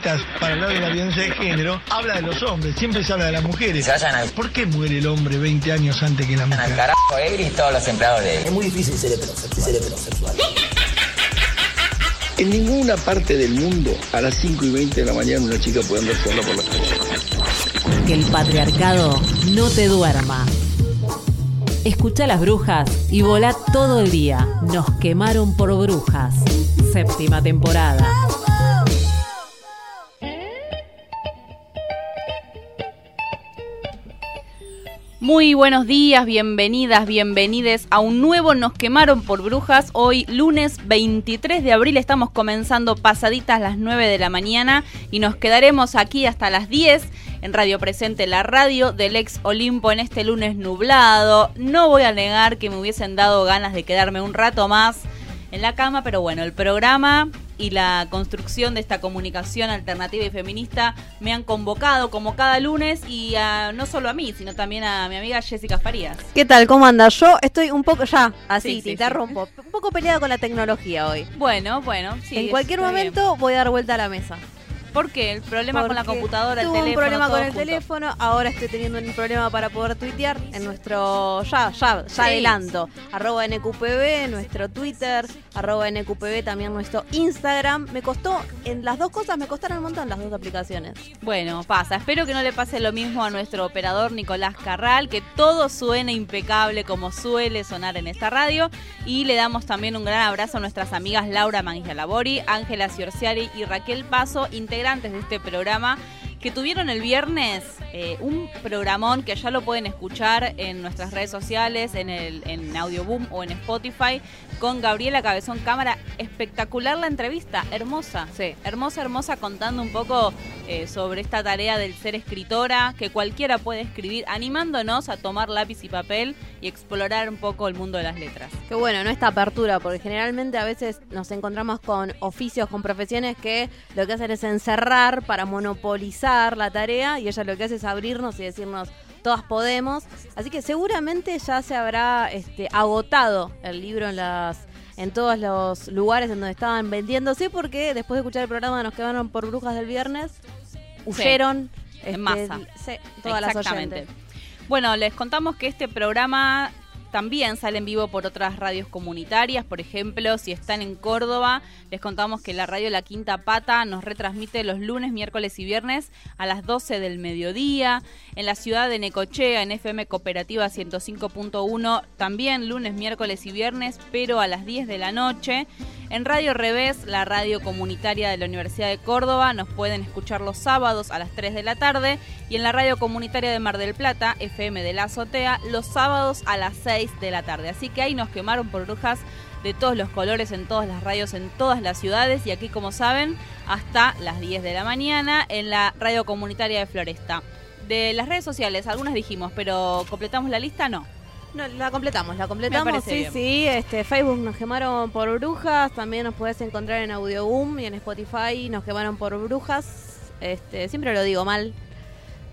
para hablar de la violencia de género, habla de los hombres, siempre se habla de las mujeres. Se vayan al, ¿Por qué muere el hombre 20 años antes que la al mujer? carajo Egri y todos los empleados de Es muy difícil ser heterosexual. Ser heterosexual. En ninguna parte del mundo a las 5 y 20 de la mañana una chica puede andar sola por la calle. Que el patriarcado no te duerma. Escucha a las brujas y volá todo el día. Nos quemaron por brujas. Séptima temporada. Muy buenos días, bienvenidas, bienvenides a un nuevo Nos quemaron por brujas. Hoy lunes 23 de abril estamos comenzando pasaditas las 9 de la mañana y nos quedaremos aquí hasta las 10 en Radio Presente, la radio del ex Olimpo en este lunes nublado. No voy a negar que me hubiesen dado ganas de quedarme un rato más en la cama, pero bueno, el programa y la construcción de esta comunicación alternativa y feminista me han convocado como cada lunes y a- no solo a mí, sino también a mi amiga Jessica Farías. ¿Qué tal? ¿Cómo andas? Yo estoy un poco ya, así, Sí, te sí, interrumpo, un poco peleada con la tecnología hoy. Bueno, bueno, sí. en cualquier bien. momento voy a dar vuelta a la mesa. ¿Por qué? El problema con la computadora, el tuve teléfono. un problema todo con el junto. teléfono, ahora estoy teniendo un problema para poder tuitear en nuestro, ya, ya, ya Sí. adelanto, arroba NQPB, nuestro Twitter, arroba NQPB, también nuestro Instagram. Me costó, en las dos cosas me costaron un montón las dos aplicaciones. Bueno, pasa. Espero que no le pase lo mismo a nuestro operador Nicolás Carral, que todo suene impecable como suele sonar en esta radio. Y le damos también un gran abrazo a nuestras amigas Laura Mangialabori, Ángela Ciorciari y Raquel Paso, integrantes de este programa, que tuvieron el viernes eh, un programón que ya lo pueden escuchar en nuestras redes sociales, en, el, en Audioboom o en Spotify, con Gabriela Cabezón Cámara. Espectacular la entrevista, hermosa. Sí. Hermosa, hermosa, contando un poco eh, sobre esta tarea del ser escritora, que cualquiera puede escribir, animándonos a tomar lápiz y papel y explorar un poco el mundo de las letras. Qué bueno, ¿no? Esta apertura, porque generalmente a veces nos encontramos con oficios, con profesiones que lo que hacen es encerrar para monopolizar la tarea y ella lo que hace es abrirnos y decirnos todas podemos. Así que seguramente ya se habrá este, agotado el libro en las en todos los lugares en donde estaban vendiéndose porque después de escuchar el programa nos quedaron por brujas del viernes, huyeron este, en masa. sí, todas las oyentes. Bueno, les contamos que este programa también sale en vivo por otras radios comunitarias. Por ejemplo, si están en Córdoba, les contamos que la radio La Quinta Pata nos retransmite los lunes, miércoles y viernes a las 12 del mediodía. En la ciudad de Necochea, en FM Cooperativa 105.1, también lunes, miércoles y viernes, pero a las 10 de la noche. En Radio Revés, la radio comunitaria de la Universidad de Córdoba, nos pueden escuchar los sábados a las 3 de la tarde y en la radio comunitaria de Mar del Plata, FM de la Azotea, los sábados a las 6 de la tarde. Así que ahí nos quemaron por brujas de todos los colores en todas las radios en todas las ciudades y aquí como saben hasta las 10 de la mañana en la radio comunitaria de Floresta. De las redes sociales, algunas dijimos, pero completamos la lista, no. No, la completamos, la completamos. Sí, bien. sí. Este, Facebook nos quemaron por brujas. También nos podés encontrar en Audioboom y en Spotify nos quemaron por brujas. Este, siempre lo digo mal.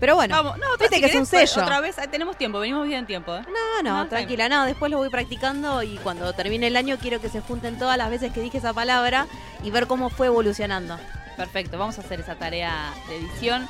Pero bueno, Vamos, no, otra, viste si que es un sello. Otra vez, ah, tenemos tiempo, venimos bien en tiempo. ¿eh? No, no, No, tranquila, no, después lo voy practicando y cuando termine el año quiero que se junten todas las veces que dije esa palabra y ver cómo fue evolucionando. Perfecto, vamos a hacer esa tarea de edición.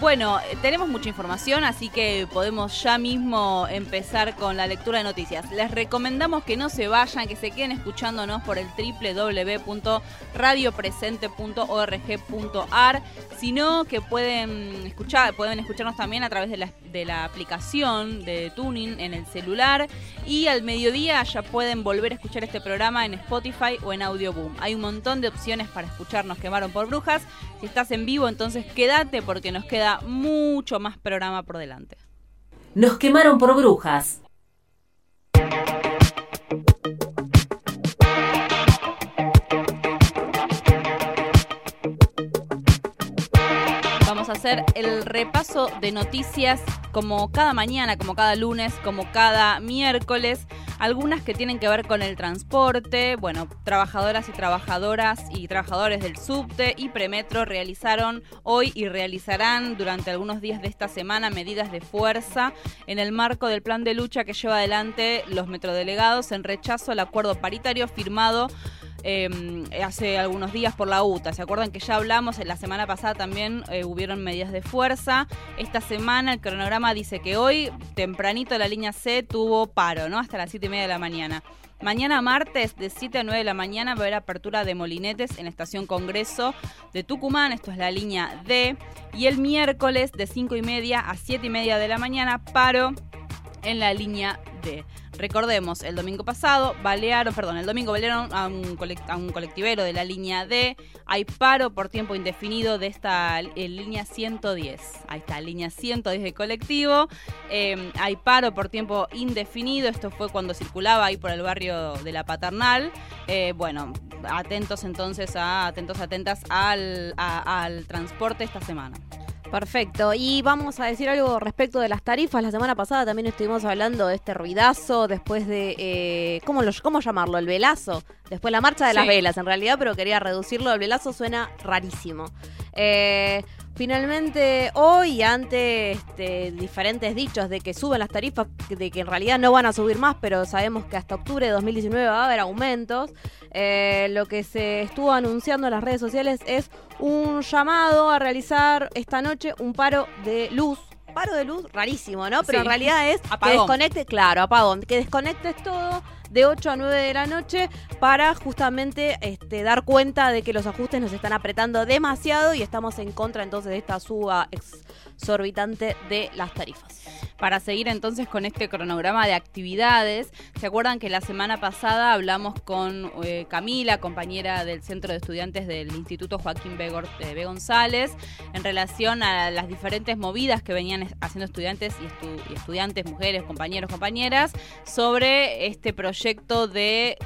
Bueno, eh, tenemos mucha información, así que podemos ya mismo empezar con la lectura de noticias. Les recomendamos que no se vayan, que se queden escuchándonos por el www.radiopresente.org.ar, sino que pueden escuchar, pueden escucharnos también a través de la, de la aplicación de Tuning en el celular y al mediodía ya pueden volver a escuchar este programa en Spotify o en Audioboom. Hay un montón de opciones para escucharnos quemaron por brujas. Si estás en vivo, entonces quédate porque nos queda mucho más programa por delante. Nos quemaron por brujas. Hacer el repaso de noticias como cada mañana, como cada lunes, como cada miércoles. Algunas que tienen que ver con el transporte. Bueno, trabajadoras y trabajadoras y trabajadores del subte y premetro realizaron hoy y realizarán durante algunos días de esta semana medidas de fuerza en el marco del plan de lucha que lleva adelante los metrodelegados en rechazo al acuerdo paritario firmado eh, hace algunos días por la UTA. ¿Se acuerdan que ya hablamos? La semana pasada también eh, hubieron medidas de fuerza. Esta semana el cronograma dice que hoy, tempranito, la línea C tuvo paro, ¿no? Hasta las 7 y media de la mañana. Mañana martes de 7 a 9 de la mañana va a haber apertura de molinetes en la estación Congreso de Tucumán, esto es la línea D. Y el miércoles de 5 y media a 7 y media de la mañana paro en la línea D. Recordemos, el domingo pasado balearon, perdón, el domingo balearon a un, a un colectivero de la línea D. Hay paro por tiempo indefinido de esta eh, línea 110. Ahí está, línea 110 de colectivo. Eh, hay paro por tiempo indefinido. Esto fue cuando circulaba ahí por el barrio de la Paternal. Eh, bueno, atentos entonces, a, atentos, atentas al, al transporte esta semana. Perfecto. Y vamos a decir algo respecto de las tarifas. La semana pasada también estuvimos hablando de este ruidazo después de. eh, ¿cómo, lo, ¿Cómo llamarlo? El velazo. Después la marcha de las velas, en realidad, pero quería reducirlo. El velazo suena rarísimo. Eh, finalmente, hoy, ante este, diferentes dichos de que suben las tarifas, de que en realidad no van a subir más, pero sabemos que hasta octubre de 2019 va a haber aumentos, eh, lo que se estuvo anunciando en las redes sociales es un llamado a realizar esta noche un paro de luz. Paro de luz rarísimo, ¿no? Pero Sí. en realidad es que Apagón. desconecte, claro, apagón, que desconectes todo de 8 a 9 de la noche para justamente este, dar cuenta de que los ajustes nos están apretando demasiado y estamos en contra entonces de esta suba exorbitante de las tarifas. Para seguir entonces con este cronograma de actividades, ¿se acuerdan que la semana pasada hablamos con eh, Camila, compañera del Centro de Estudiantes del Instituto Joaquín B. Eh. González, en relación a las diferentes movidas que venían haciendo estudiantes y, y estudiantes, mujeres, compañeros, compañeras, sobre este proyecto de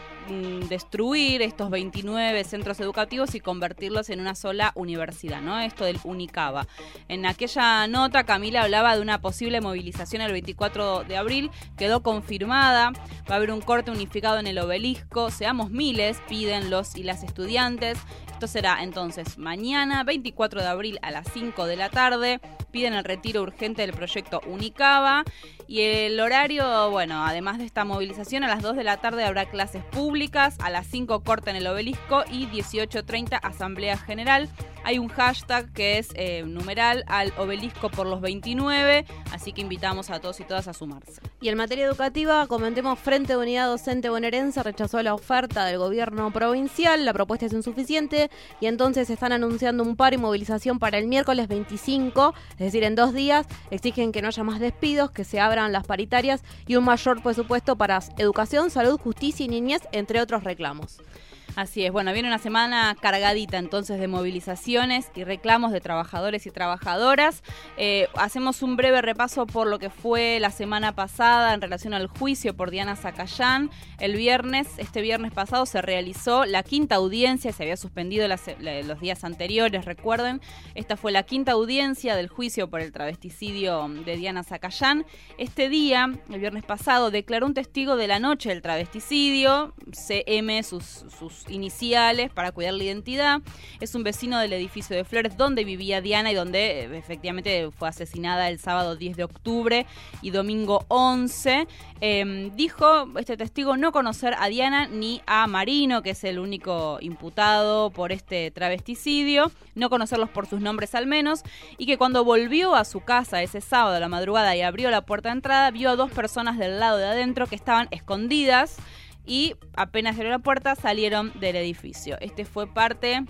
destruir estos 29 centros educativos y convertirlos en una sola universidad, ¿no? Esto del Unicaba. En aquella nota, Camila hablaba de una posible movilización el 24 de abril, quedó confirmada, va a haber un corte unificado en el obelisco, seamos miles, piden los y las estudiantes. Esto será entonces mañana, 24 de abril a las 5 de la tarde. Piden el retiro urgente del proyecto Unicaba. Y el horario, bueno, además de esta movilización, a las 2 de la tarde habrá clases públicas, a las 5 corte en el obelisco y 18.30 asamblea general. Hay un hashtag que es eh, numeral al obelisco por los 29, así que invitamos a todos y todas a sumarse. Y en materia educativa, comentemos, Frente de Unidad Docente Bonaerense rechazó la oferta del gobierno provincial, la propuesta es insuficiente y entonces están anunciando un paro y movilización para el miércoles 25, es decir, en dos días, exigen que no haya más despidos, que se abran las paritarias y un mayor presupuesto para educación, salud, justicia y niñez, entre otros reclamos. Así es, bueno, viene una semana cargadita entonces de movilizaciones y reclamos de trabajadores y trabajadoras. Eh, hacemos un breve repaso por lo que fue la semana pasada en relación al juicio por Diana Zacayán. El viernes, este viernes pasado, se realizó la quinta audiencia, se había suspendido los días anteriores, recuerden. Esta fue la quinta audiencia del juicio por el travesticidio de Diana Zacayán. Este día, el viernes pasado, declaró un testigo de la noche del travesticidio, CM, sus, iniciales, para cuidar la identidad. Es un vecino del edificio de Flores donde vivía Diana y donde eh, efectivamente fue asesinada el sábado 10 de octubre y domingo 11. Eh, dijo este testigo no conocer a Diana ni a Marino, que es el único imputado por este travesticidio, no conocerlos por sus nombres al menos, y que cuando volvió a su casa ese sábado a la madrugada y abrió la puerta de entrada, vio a dos personas del lado de adentro que estaban escondidas y apenas abrió la puerta salieron del edificio. Este fue parte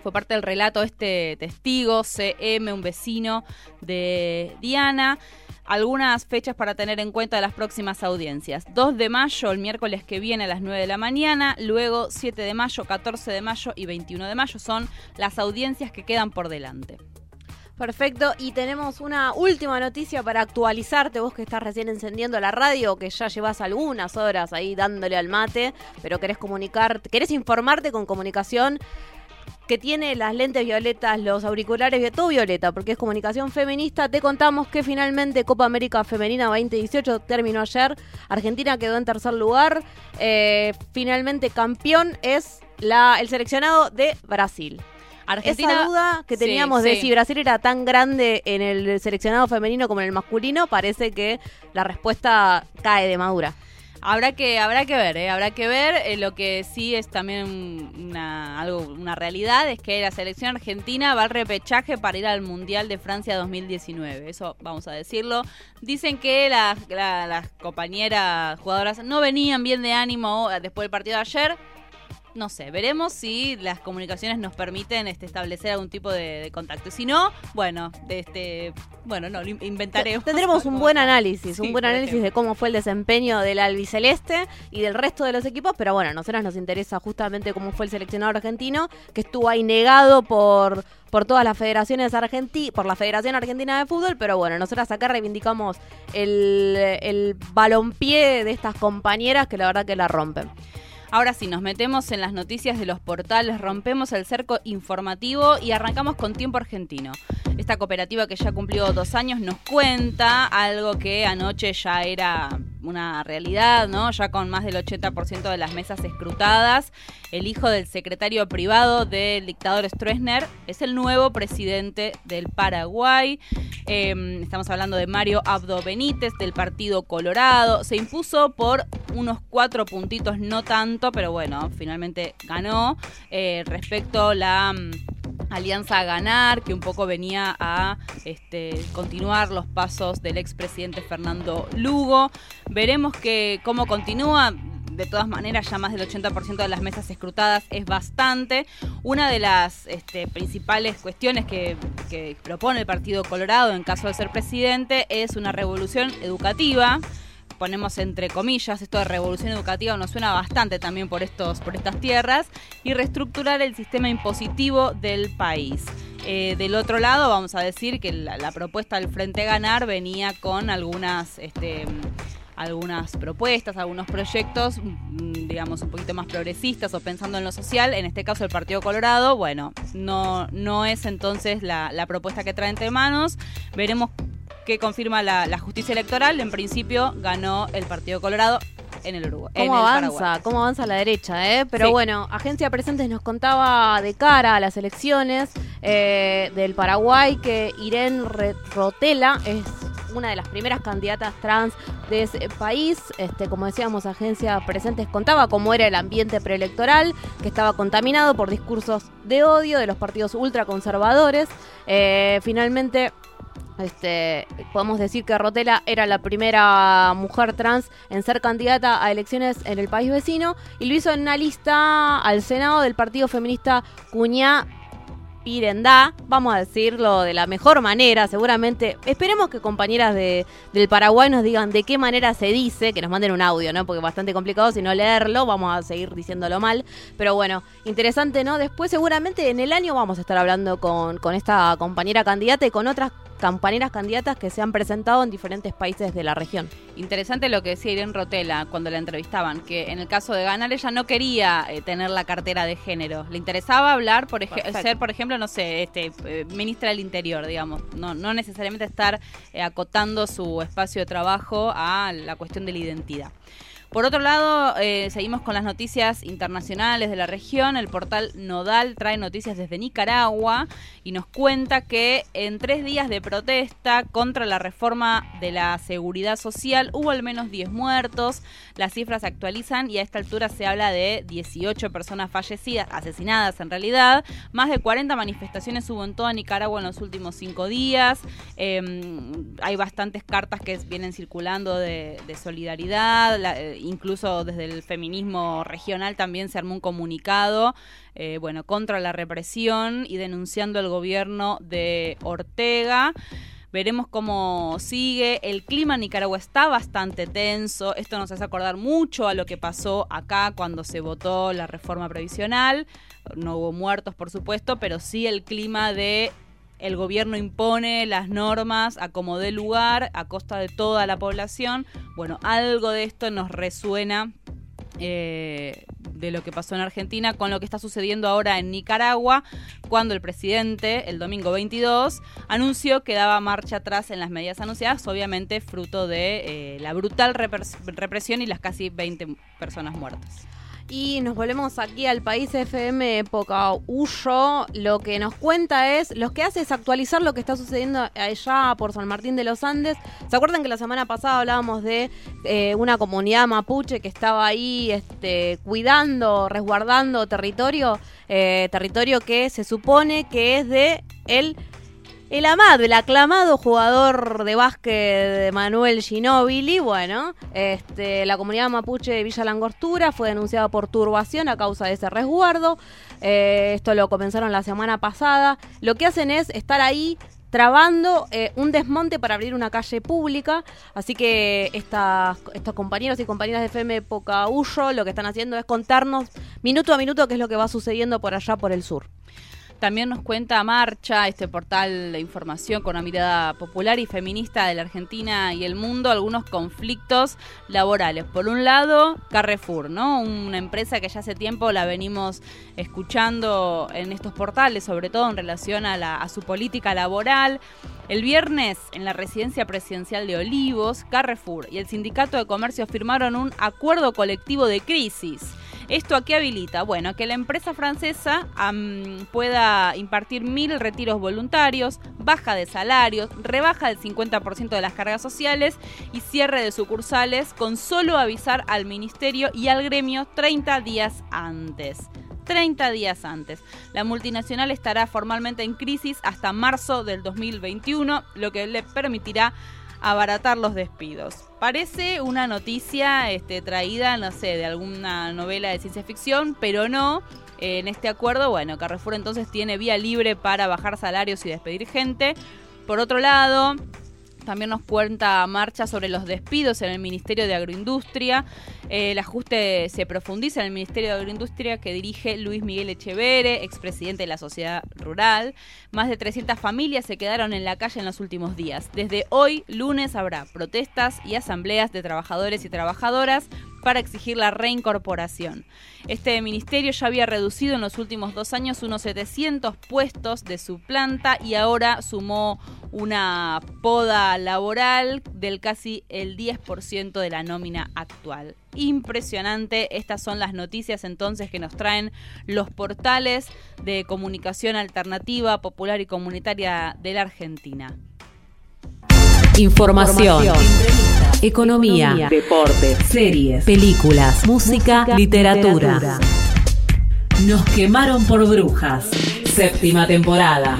fue parte del relato de este testigo, CM, un vecino de Diana. Algunas fechas para tener en cuenta de las próximas audiencias. 2 de mayo, el miércoles que viene a las 9 de la mañana. Luego 7 de mayo, 14 de mayo y 21 de mayo son las audiencias que quedan por delante. Perfecto, y tenemos una última noticia para actualizarte, vos que estás recién encendiendo la radio, que ya llevas algunas horas ahí dándole al mate, pero querés comunicar, querés informarte con comunicación que tiene las lentes violetas, los auriculares, vi- todo violeta, porque es comunicación feminista. Te contamos que finalmente Copa América Femenina 2018 terminó ayer. Argentina quedó en tercer lugar. Eh, finalmente campeón es la, el seleccionado de Brasil. Argentina, Esa duda que Sí, teníamos de sí. si Brasil era tan grande en el seleccionado femenino como en el masculino, parece que la respuesta cae de madura. Habrá que, habrá que ver, ¿eh? habrá que ver. Eh, lo que sí es también una, algo, una realidad es que la selección argentina va al repechaje para ir al Mundial de Francia 2019. Eso vamos a decirlo. Dicen que las, la- las compañeras jugadoras no venían bien de ánimo después del partido de ayer. No sé, veremos si las comunicaciones nos permiten este, establecer algún tipo de, de contacto. Si no, bueno, este, bueno, no, lo in- inventaremos. Tendremos un buen análisis, Sí, un buen análisis de cómo fue el desempeño del albiceleste y del resto de los equipos, pero bueno, a nosotras nos interesa justamente cómo fue el seleccionado argentino, que estuvo ahí negado por, por todas las federaciones argentinas, por la Federación Argentina de Fútbol, pero bueno, nosotras acá reivindicamos el, el balompié de estas compañeras que la verdad que la rompen. Ahora sí, nos metemos en las noticias de los portales, rompemos el cerco informativo y arrancamos con Tiempo Argentino. Esta cooperativa que ya cumplió dos años nos cuenta algo que anoche ya era una realidad, ¿no? Ya con más del 80% de las mesas escrutadas. El hijo del secretario privado del dictador Stroessner es el nuevo presidente del Paraguay. Eh, estamos hablando de Mario Abdo Benítez del Partido Colorado. Se impuso por unos cuatro puntitos, no tanto, pero bueno, finalmente ganó. Eh, respecto la mm, Alianza a Ganar, que un poco venía a este, continuar los pasos del expresidente Fernando Lugo. Veremos que cómo continúa. De todas maneras, ya más del 80% de las mesas escrutadas es bastante. Una de las este, principales cuestiones que, que propone el Partido Colorado en caso de ser presidente es una revolución educativa ponemos entre comillas, esto de revolución educativa nos suena bastante también por, estos, por estas tierras, y reestructurar el sistema impositivo del país. Eh, del otro lado, vamos a decir que la, propuesta del Frente Ganar venía con algunas... Este, algunas propuestas, algunos proyectos, mm, digamos, un poquito más progresistas o pensando en lo social. En este caso, el Partido Colorado, bueno, no, no es entonces la, la propuesta que trae entre manos. Veremos qué confirma la, la justicia electoral. En principio, ganó el Partido Colorado en el Uruguay. ¿Cómo avanza? Paraguay. ¿Cómo avanza la derecha? Eh? Pero Sí. bueno, Agencia Presentes nos contaba de cara a las elecciones eh, del Paraguay que Irene Re- Rotela es una de las primeras candidatas trans de ese país. Este, como decíamos, Agencia Presentes contaba cómo era el ambiente preelectoral, que estaba contaminado por discursos de odio de los partidos ultraconservadores. Eh, finalmente este, podemos decir que Rotela era la primera mujer trans en ser candidata a elecciones en el país vecino y lo hizo en una lista al Senado del partido feminista Cuñá Pirendá, vamos a decirlo de la mejor manera, seguramente. Esperemos que compañeras de, del Paraguay nos digan de qué manera se dice, que nos manden un audio, ¿no? Porque es bastante complicado si no leerlo, vamos a seguir diciéndolo mal. Pero bueno, interesante, ¿no? Después seguramente en el año vamos a estar hablando con, con esta compañera candidata y con otras compañeras candidatas que se han presentado en diferentes países de la región. Interesante lo que decía Irene Rotela cuando la entrevistaban, que en el caso de ganar ella no quería eh, tener la cartera de género. Le interesaba hablar, por ser, por ejemplo, no sé, este, eh, ministra del Interior, digamos. No, no necesariamente estar eh, acotando su espacio de trabajo a la cuestión de la identidad. Por otro lado, eh, seguimos con las noticias internacionales de la región. El portal Nodal trae noticias desde Nicaragua y nos cuenta que en tres días de protesta contra la reforma de la seguridad social hubo al menos 10 muertos. Las cifras se actualizan y a esta altura se habla de 18 personas fallecidas, asesinadas en realidad. Más de 40 manifestaciones hubo en toda Nicaragua en los últimos cinco días. Eh, hay bastantes cartas que vienen circulando de, solidaridad. eh, incluso desde el feminismo regional también se armó un comunicado eh, bueno, contra la represión y denunciando el gobierno de Ortega. Veremos cómo sigue. El clima en Nicaragua está bastante tenso. Esto nos hace acordar mucho a lo que pasó acá cuando se votó la reforma previsional. No hubo muertos, por supuesto, pero sí el clima de el gobierno impone las normas a como dé lugar a costa de toda la población. Bueno, algo de esto nos resuena eh, de lo que pasó en Argentina con lo que está sucediendo ahora en Nicaragua, cuando el presidente, el domingo 22, anunció que daba marcha atrás en las medidas anunciadas, obviamente fruto de eh, la brutal repres- represión y las casi 20 personas muertas. Y nos volvemos aquí al país FM época Huyo. Lo que nos cuenta es, lo que hace es actualizar lo que está sucediendo allá por San Martín de los Andes. ¿Se acuerdan que la semana pasada hablábamos de eh, una comunidad mapuche que estaba ahí este, cuidando, resguardando territorio? Eh, territorio que se supone que es de el el amado, el aclamado jugador de básquet Manuel Ginóbili, bueno, este, la comunidad mapuche de Villa Langostura fue denunciada por turbación a causa de ese resguardo. Eh, esto lo comenzaron la semana pasada. Lo que hacen es estar ahí trabando eh, un desmonte para abrir una calle pública. Así que estas, estos compañeros y compañeras de FM Pocahuyo lo que están haciendo es contarnos minuto a minuto qué es lo que va sucediendo por allá por el sur. También nos cuenta Marcha, este portal de información con una mirada popular y feminista de la Argentina y el mundo, algunos conflictos laborales. Por un lado, Carrefour, ¿no? Una empresa que ya hace tiempo la venimos escuchando en estos portales, sobre todo en relación a, a su política laboral. El viernes, en la residencia presidencial de Olivos, Carrefour y el Sindicato de Comercio firmaron un acuerdo colectivo de crisis. ¿Esto a qué habilita? Bueno, que la empresa francesa pueda impartir mil retiros voluntarios, baja de salarios, rebaja del 50% de las cargas sociales y cierre de sucursales con solo avisar al ministerio y al gremio 30 días antes. 30 días antes. La multinacional estará formalmente en crisis hasta marzo del 2021, lo que le permitirá abaratar los despidos. Parece una noticia este, traída, no sé, de alguna novela de ciencia ficción, pero no. En este acuerdo, bueno, Carrefour entonces tiene vía libre para bajar salarios y despedir gente. Por otro lado, también nos cuenta Marcha sobre los despidos en el Ministerio de Agroindustria. Eh, el ajuste se profundiza en el Ministerio de Agroindustria que dirige Luis Miguel Echevere, expresidente de la Sociedad Rural. Más de 300 familias se quedaron en la calle en los últimos días. Desde hoy, lunes, habrá protestas y asambleas de trabajadores y trabajadoras para exigir la reincorporación. Este ministerio ya había reducido en los últimos dos años unos 700 puestos de su planta y ahora sumó una poda laboral del casi el 10% de la nómina actual. Impresionante, estas son las noticias entonces que nos traen los portales de comunicación alternativa, popular y comunitaria de la Argentina. Información, economía, deportes, series, películas, música, literatura. Nos quemaron por brujas. Séptima temporada.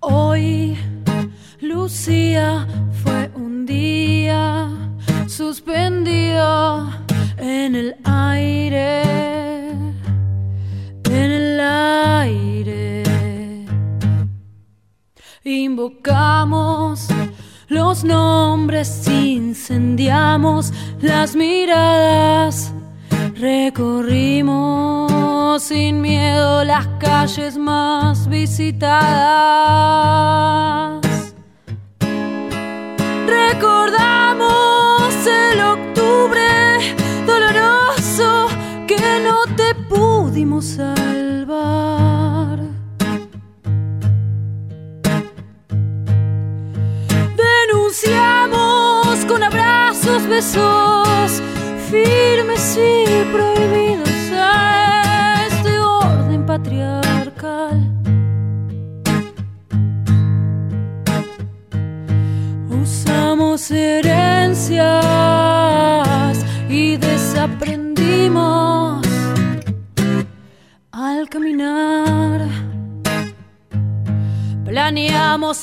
Hoy, Lucía, fue un día. Suspendido en el Los nombres, incendiamos las miradas, recorrimos sin miedo las calles más visitadas. Besos firmes y prohibidos a este orden patriarcal.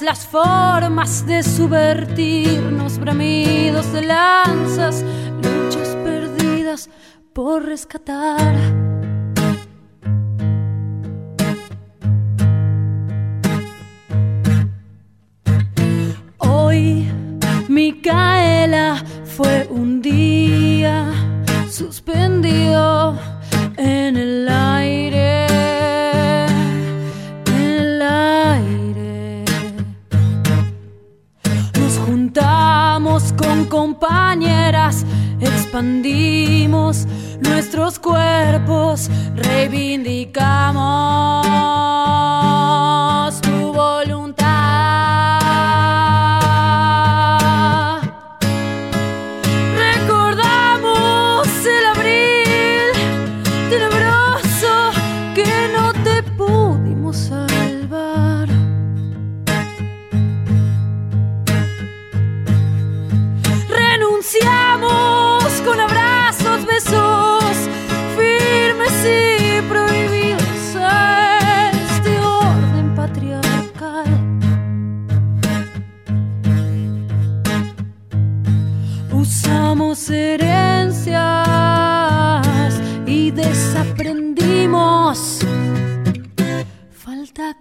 Las formas de subvertirnos, bramidos de lanzas, luchas perdidas por rescatar. Hoy, Micaela fue un día suspendido en el compañeras, expandimos nuestros cuerpos, reivindicamos tu voluntad. Recordamos el abril tenebroso que no te pudimos.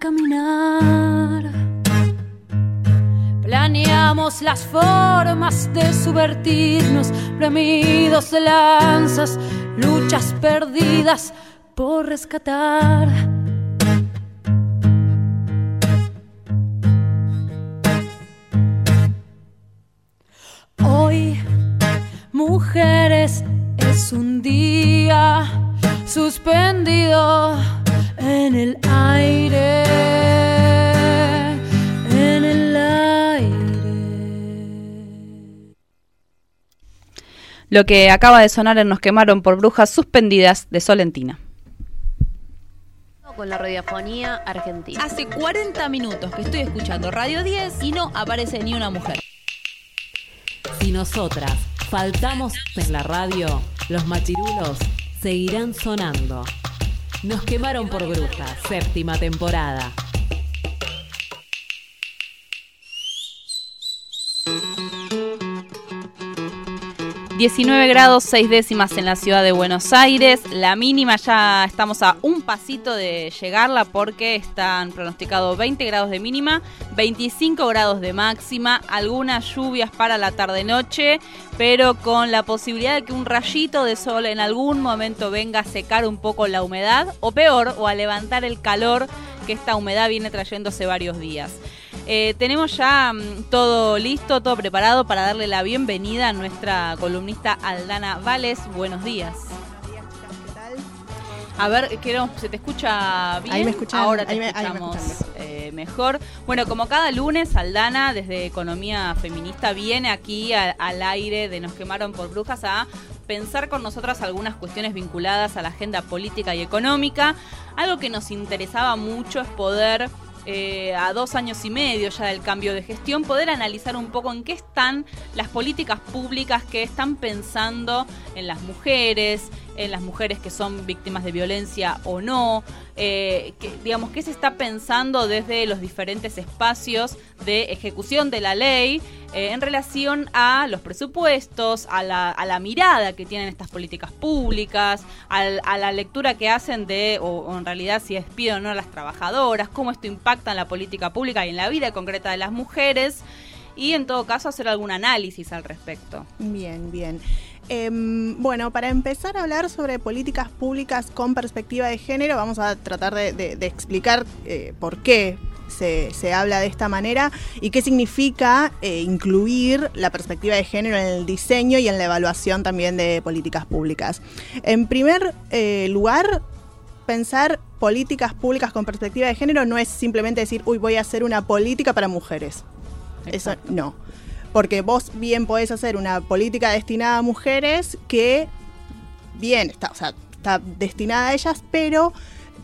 Caminar. Planeamos las formas de subvertirnos, bramidos de lanzas, luchas perdidas por rescatar. Hoy, mujeres, es un día suspendido en el aire, Lo que acaba de sonar en Nos quemaron por brujas suspendidas de Solentina. Con la radiofonía argentina. Hace 40 minutos que estoy escuchando Radio 10 y no aparece ni una mujer. Si nosotras faltamos en la radio, los machirulos seguirán sonando. Nos quemaron por brujas, séptima temporada. 19 grados 6 décimas en la ciudad de Buenos Aires. La mínima ya estamos a un pasito de llegarla porque están pronosticados 20 grados de mínima, 25 grados de máxima, algunas lluvias para la tarde-noche, pero con la posibilidad de que un rayito de sol en algún momento venga a secar un poco la humedad o peor, o a levantar el calor que esta humedad viene trayéndose varios días. Eh, tenemos ya mm, todo listo, todo preparado para darle la bienvenida a nuestra columnista Aldana Vales. Buenos días. A ver, quiero, ¿se te escucha bien? Ahí me escuchan, Ahora te ahí me- ahí me escuchamos eh, mejor. Bueno, como cada lunes, Aldana, desde Economía Feminista, viene aquí a- al aire de Nos Quemaron por Brujas a pensar con nosotras algunas cuestiones vinculadas a la agenda política y económica. Algo que nos interesaba mucho es poder eh, a dos años y medio ya del cambio de gestión, poder analizar un poco en qué están las políticas públicas que están pensando en las mujeres, en las mujeres que son víctimas de violencia o no, eh, que, digamos, qué se está pensando desde los diferentes espacios de ejecución de la ley eh, en relación a los presupuestos, a la, a la mirada que tienen estas políticas públicas, a la lectura que hacen de, o, o en realidad si despido o no a las trabajadoras, cómo esto impacta en la política pública y en la vida concreta de las mujeres, y en todo caso hacer algún análisis al respecto. Bien, bien. Em, bueno, para empezar a hablar sobre políticas públicas con perspectiva de género, vamos a tratar de, de- de explicar eh, por qué se, se habla de esta manera y qué significa eh, incluir la perspectiva de género en el diseño y en la evaluación también de políticas públicas. En primer eh, lugar, pensar políticas públicas con perspectiva de género no es simplemente decir, uy, voy a hacer una política para mujeres. Eso no. Porque vos bien podés hacer una política destinada a mujeres que, bien, está, o sea, está destinada a ellas, pero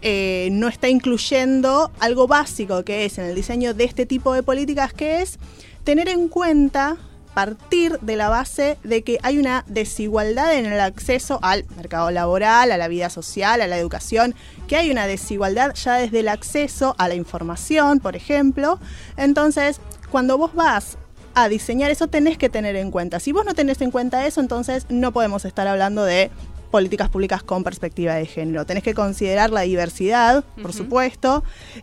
eh, no está incluyendo algo básico que es en el diseño de este tipo de políticas, que es tener en cuenta partir de la base de que hay una desigualdad en el acceso al mercado laboral, a la vida social, a la educación, que hay una desigualdad ya desde el acceso a la información, por ejemplo. Entonces, cuando vos vas a diseñar eso, tenés que tener en cuenta. Si vos no tenés en cuenta eso, entonces no podemos estar hablando de políticas públicas con perspectiva de género. Tenés que considerar la diversidad, por supuesto,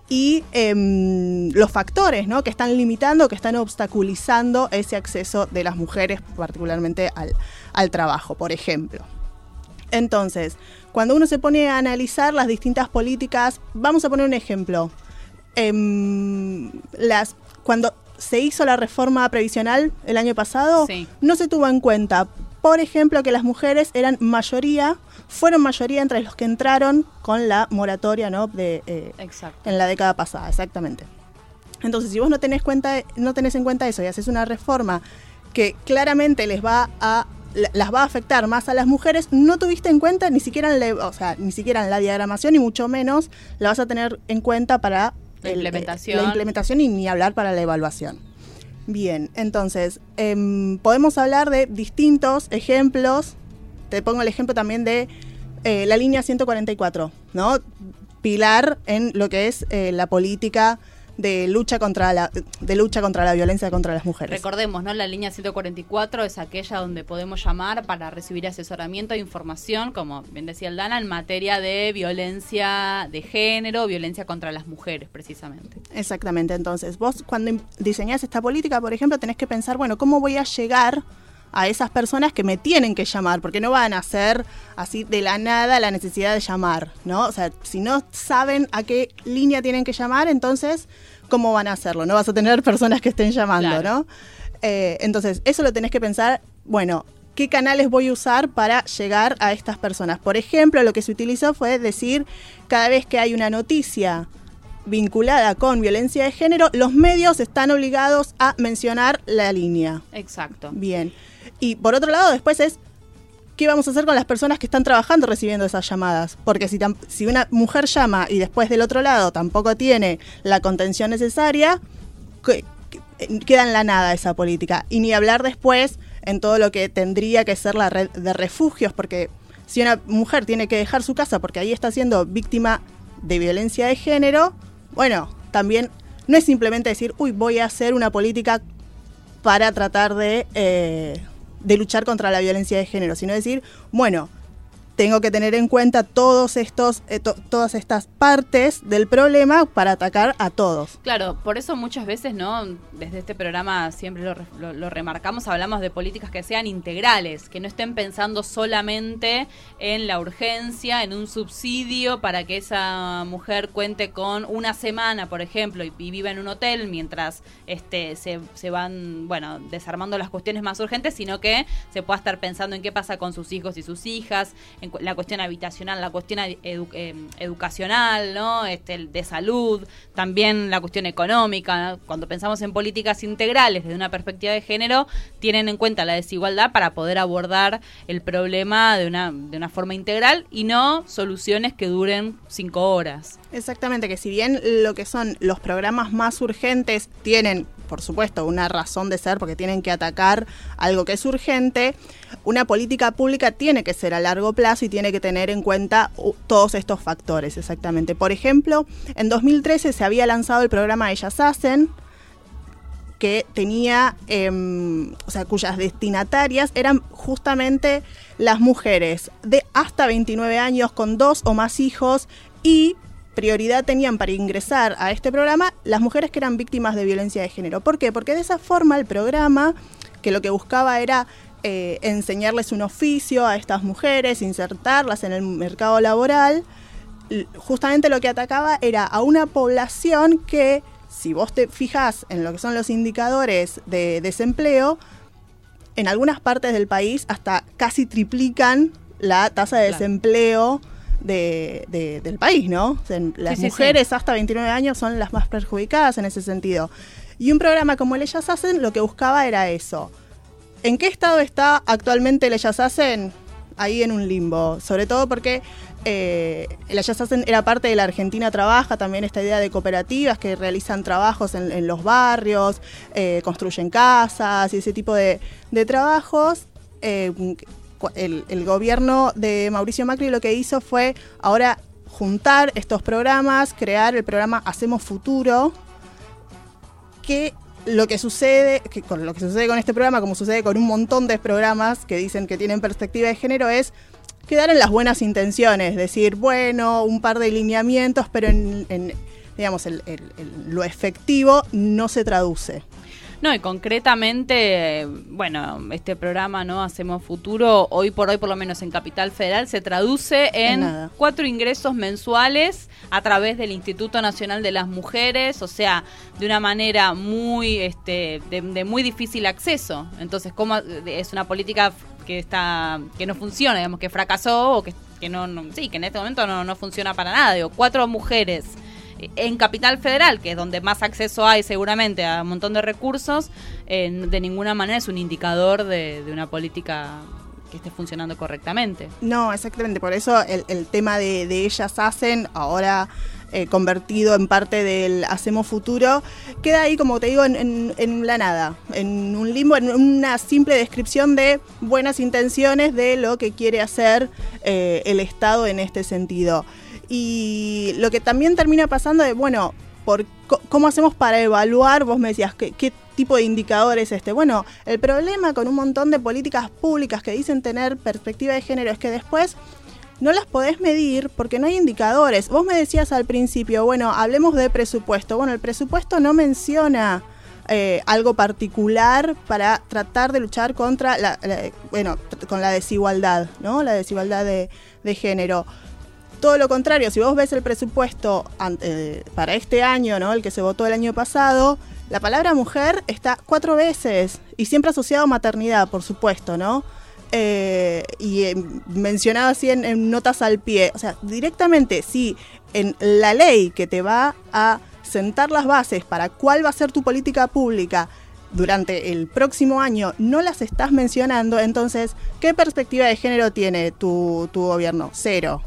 y em, los factores ¿no? que están limitando, que están obstaculizando ese acceso de las mujeres, particularmente al, al trabajo, por ejemplo. Entonces, cuando uno se pone a analizar las distintas políticas, vamos a poner un ejemplo. Em, las, cuando se hizo la reforma previsional el año pasado, Sí. no se tuvo en cuenta, por ejemplo, que las mujeres eran mayoría, fueron mayoría entre los que entraron con la moratoria ¿no? de, eh, en la década pasada, exactamente. Entonces, si vos no tenés, cuenta, no tenés en cuenta eso y haces una reforma que claramente les va a la- las va a afectar más a las mujeres, no tuviste en cuenta ni siquiera en la, o sea, ni siquiera en la diagramación y mucho menos la vas a tener en cuenta para La el- implementación. la implementación y ni hablar para la evaluación. Bien, entonces, em, podemos hablar de distintos ejemplos. Te pongo el ejemplo también de eh, la línea 144, ¿no? Pilar en lo que es eh, la política de lucha contra la de lucha contra la violencia contra las mujeres. Recordemos, ¿no? La línea 144 es aquella donde podemos llamar para recibir asesoramiento e información, como bien decía Aldana, en materia de violencia de género, violencia contra las mujeres, precisamente. Exactamente, entonces vos cuando diseñás esta política, por ejemplo, tenés que pensar, bueno, ¿cómo voy a llegar a esas personas que me tienen que llamar? Porque no van a hacer así de la nada la necesidad de llamar, ¿no? O sea, si no saben a qué línea tienen que llamar, entonces, ¿cómo van a hacerlo? No vas a tener personas que estén llamando, Claro. ¿no? Eh, entonces, eso lo tenés que pensar, bueno, ¿qué canales voy a usar para llegar a estas personas? Por ejemplo, lo que se utilizó fue decir, cada vez que hay una noticia vinculada con violencia de género, los medios están obligados a mencionar la línea. Exacto. Bien. Y por otro lado, después es, ¿qué vamos a hacer con las personas que están trabajando recibiendo esas llamadas? Porque si, si una mujer llama y después del otro lado tampoco tiene la contención necesaria, que- que- queda en la nada esa política. Y ni hablar después en todo lo que tendría que ser la red de refugios, porque si una mujer tiene que dejar su casa porque ahí está siendo víctima de violencia de género, bueno, también no es simplemente decir, uy, voy a hacer una política para tratar de, eh, de luchar contra la violencia de género, sino decir, bueno, tengo que tener en cuenta todos estos, eh, to- todas estas partes del problema para atacar a todos. Claro, por eso muchas veces, ¿no? Desde este programa siempre lo, re- lo- remarcamos, hablamos de políticas que sean integrales, que no estén pensando solamente en la urgencia, en un subsidio para que esa mujer cuente con una semana, por ejemplo, y, y viva en un hotel mientras este, se, se van, bueno, desarmando las cuestiones más urgentes, sino que se pueda estar pensando en qué pasa con sus hijos y sus hijas, la cuestión habitacional, la cuestión eh, educacional, ¿no? Este, de salud, también la cuestión económica. Cuando pensamos en políticas integrales desde una perspectiva de género, tienen en cuenta la desigualdad para poder abordar el problema de una, de una forma integral y no soluciones que duren cinco horas. Exactamente, que si bien lo que son los programas más urgentes tienen, por supuesto, una razón de ser porque tienen que atacar algo que es urgente, una política pública tiene que ser a largo plazo y tiene que tener en cuenta uh, todos estos factores, exactamente. Por ejemplo, en 2013 se había lanzado el programa Ellas Hacen, que tenía, em, o sea, cuyas destinatarias eran justamente las mujeres de hasta 29 años con dos o más hijos y prioridad tenían para ingresar a este programa las mujeres que eran víctimas de violencia de género. ¿Por qué? Porque de esa forma el programa, que lo que buscaba era eh, enseñarles un oficio a estas mujeres, insertarlas en el mercado laboral, justamente lo que atacaba era a una población que, si vos te fijas en lo que son los indicadores de desempleo, en algunas partes del país hasta casi triplican la tasa de Claro. Desempleo de, de- del país, ¿no? O sea, las Sí, sí, mujeres hasta 29 años son las más perjudicadas en ese sentido. Y un programa como el Ellas Hacen lo que buscaba era eso. ¿En qué estado está actualmente el Ellas Hacen? Ahí en un limbo. Sobre todo porque eh, el Ellas Hacen era parte de la Argentina Trabaja, también esta idea de cooperativas que realizan trabajos en, en los barrios, eh, construyen casas y ese tipo de, de trabajos. Eh, el, gobierno de Mauricio Macri lo que hizo fue ahora juntar estos programas, crear el programa Hacemos Futuro, que lo que sucede, que con lo que sucede con este programa, como sucede con un montón de programas que dicen que tienen perspectiva de género, es quedar en las buenas intenciones, decir, bueno, un par de lineamientos, pero en, digamos, lo efectivo no se traduce. No, y concretamente, bueno, este programa, ¿no? Hacemos Futuro, hoy por hoy, por lo menos en Capital Federal, se traduce En cuatro ingresos mensuales a través del Instituto Nacional de las Mujeres, o sea, de una manera muy, este, de, de muy difícil acceso. Entonces, ¿cómo es una política que está, que no funciona, digamos, que fracasó o que, que no, no- sí, que en este momento no, no funciona para nada? Digo, cuatro mujeres en Capital Federal, que es donde más acceso hay seguramente a un montón de recursos, eh, de ninguna manera es un indicador de, una política que esté funcionando correctamente. No, exactamente, por eso el, tema de, ellas hacen, ahora eh, convertido en parte del Hacemos Futuro, queda ahí, como te digo, en la nada, en un limbo, en una simple descripción de buenas intenciones de lo que quiere hacer eh, el Estado en este sentido. Y lo que también termina pasando de, bueno, por ¿cómo hacemos para evaluar? Vos me decías, ¿qué, tipo de indicador es este? Bueno, el problema con un montón de políticas públicas que dicen tener perspectiva de género es que después no las podés medir porque no hay indicadores. Vos me decías al principio, bueno, hablemos de presupuesto. Bueno, el presupuesto no menciona eh, algo particular para tratar de luchar contra la, bueno, con la desigualdad, ¿no? La desigualdad de, de género. Todo lo contrario, si vos ves el presupuesto eh, para este año, ¿no? El que se votó el año pasado, la palabra mujer está cuatro veces y siempre asociado a maternidad, por supuesto, ¿no? Eh, y eh, mencionaba así en, notas al pie, o sea, directamente, si en la ley que te va a sentar las bases para cuál va a ser tu política pública durante el próximo año no las estás mencionando, entonces, ¿qué perspectiva de género tiene tu gobierno? Cero.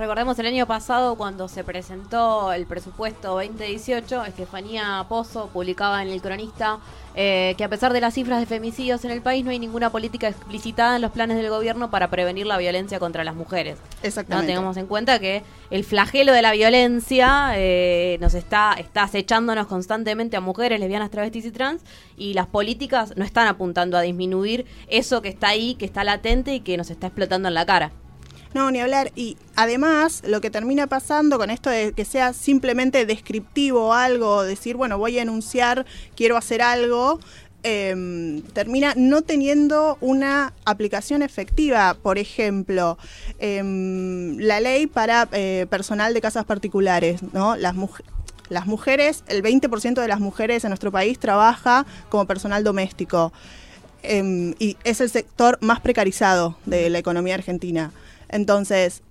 Recordemos el año pasado cuando se presentó el presupuesto 2018, Estefanía Pozo publicaba en El Cronista eh, que a pesar de las cifras de femicidios en el país no hay ninguna política explicitada en los planes del gobierno para prevenir la violencia contra las mujeres. No Exactamente. tengamos en cuenta que el flagelo de la violencia eh, nos está, está acechándonos constantemente a mujeres, lesbianas, travestis y trans y las políticas no están apuntando a disminuir eso que está ahí, que está latente y que nos está explotando en la cara. No, ni hablar. Y además, lo que termina pasando con esto de que sea simplemente descriptivo algo, decir, bueno, voy a enunciar, quiero hacer algo, em, termina no teniendo una aplicación efectiva. Por ejemplo, em, la ley para eh, personal de casas particulares, ¿no? Las mujeres. Las mujeres, el 20% de las mujeres en nuestro país trabaja como personal doméstico. Em, y es el sector más precarizado de la economía argentina. Entonces,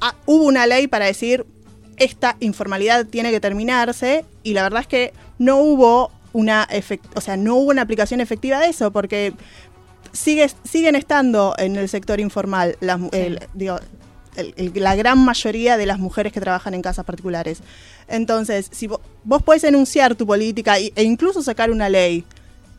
ah, hubo una ley para decir esta informalidad tiene que terminarse y la verdad es que no hubo una o sea, no hubo una aplicación efectiva de eso porque sigue, siguen estando en el sector informal las, el- digo, el- el- la gran mayoría de las mujeres que trabajan en casas particulares. Entonces, si vo- vos podés enunciar tu política y- e incluso sacar una ley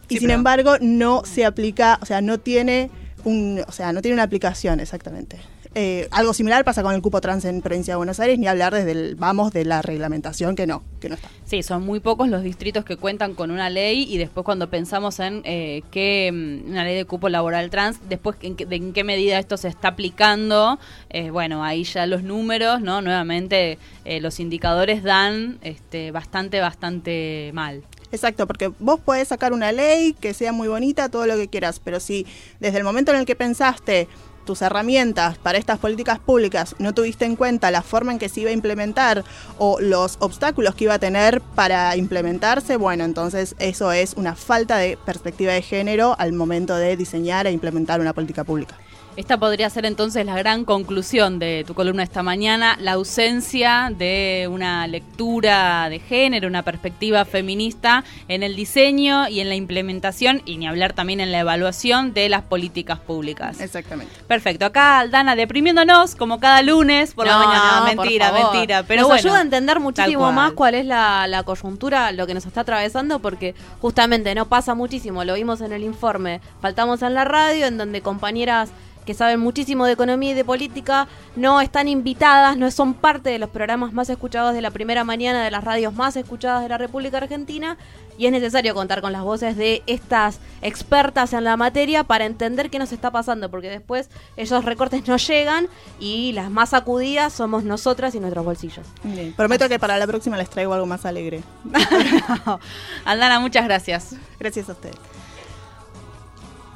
y sin embargo no se aplica, o sea, no tiene un, o sea, no tiene una aplicación exactamente. Eh, algo similar pasa con el cupo trans en provincia de Buenos Aires, ni hablar desde el vamos de la reglamentación que no, que no está. Sí, son muy pocos los distritos que cuentan con una ley y después cuando pensamos en eh, qué mm, una ley de cupo laboral trans, después en, de en qué medida esto se está aplicando, eh, bueno, ahí ya los números, ¿no? Nuevamente eh, los indicadores dan este, bastante, bastante mal. Exacto, porque vos podés sacar una ley que sea muy bonita, todo lo que quieras, pero si desde el momento en el que pensaste tus herramientas para estas políticas públicas no tuviste en cuenta la forma en que se iba a implementar o los obstáculos que iba a tener para implementarse, bueno, entonces eso es una falta de perspectiva de género al momento de diseñar e implementar una política pública. Esta podría ser entonces la gran conclusión de tu columna esta mañana, la ausencia de una lectura de género, una perspectiva feminista en el diseño y en la implementación y ni hablar también en la evaluación de las políticas públicas. Exactamente. Perfecto, acá Aldana deprimiéndonos como cada lunes por la No, mañana, no, por mentira, favor. mentira, pero nos bueno, ayuda a entender muchísimo cual. más cuál es la, la coyuntura, lo que nos está atravesando, porque justamente no pasa muchísimo, lo vimos en el informe, faltamos en la radio, en donde compañeras que saben muchísimo de economía y de política no están invitadas, no son parte de los programas más escuchados de la primera mañana, de las radios más escuchadas de la República Argentina, y es necesario contar con las voces de estas expertas en la materia para entender qué nos está pasando, porque después esos recortes no llegan y las más sacudidas somos nosotras y nuestros bolsillos. Bien, Prometo que para la próxima les traigo algo más alegre. Aldana, muchas gracias. Gracias a ustedes.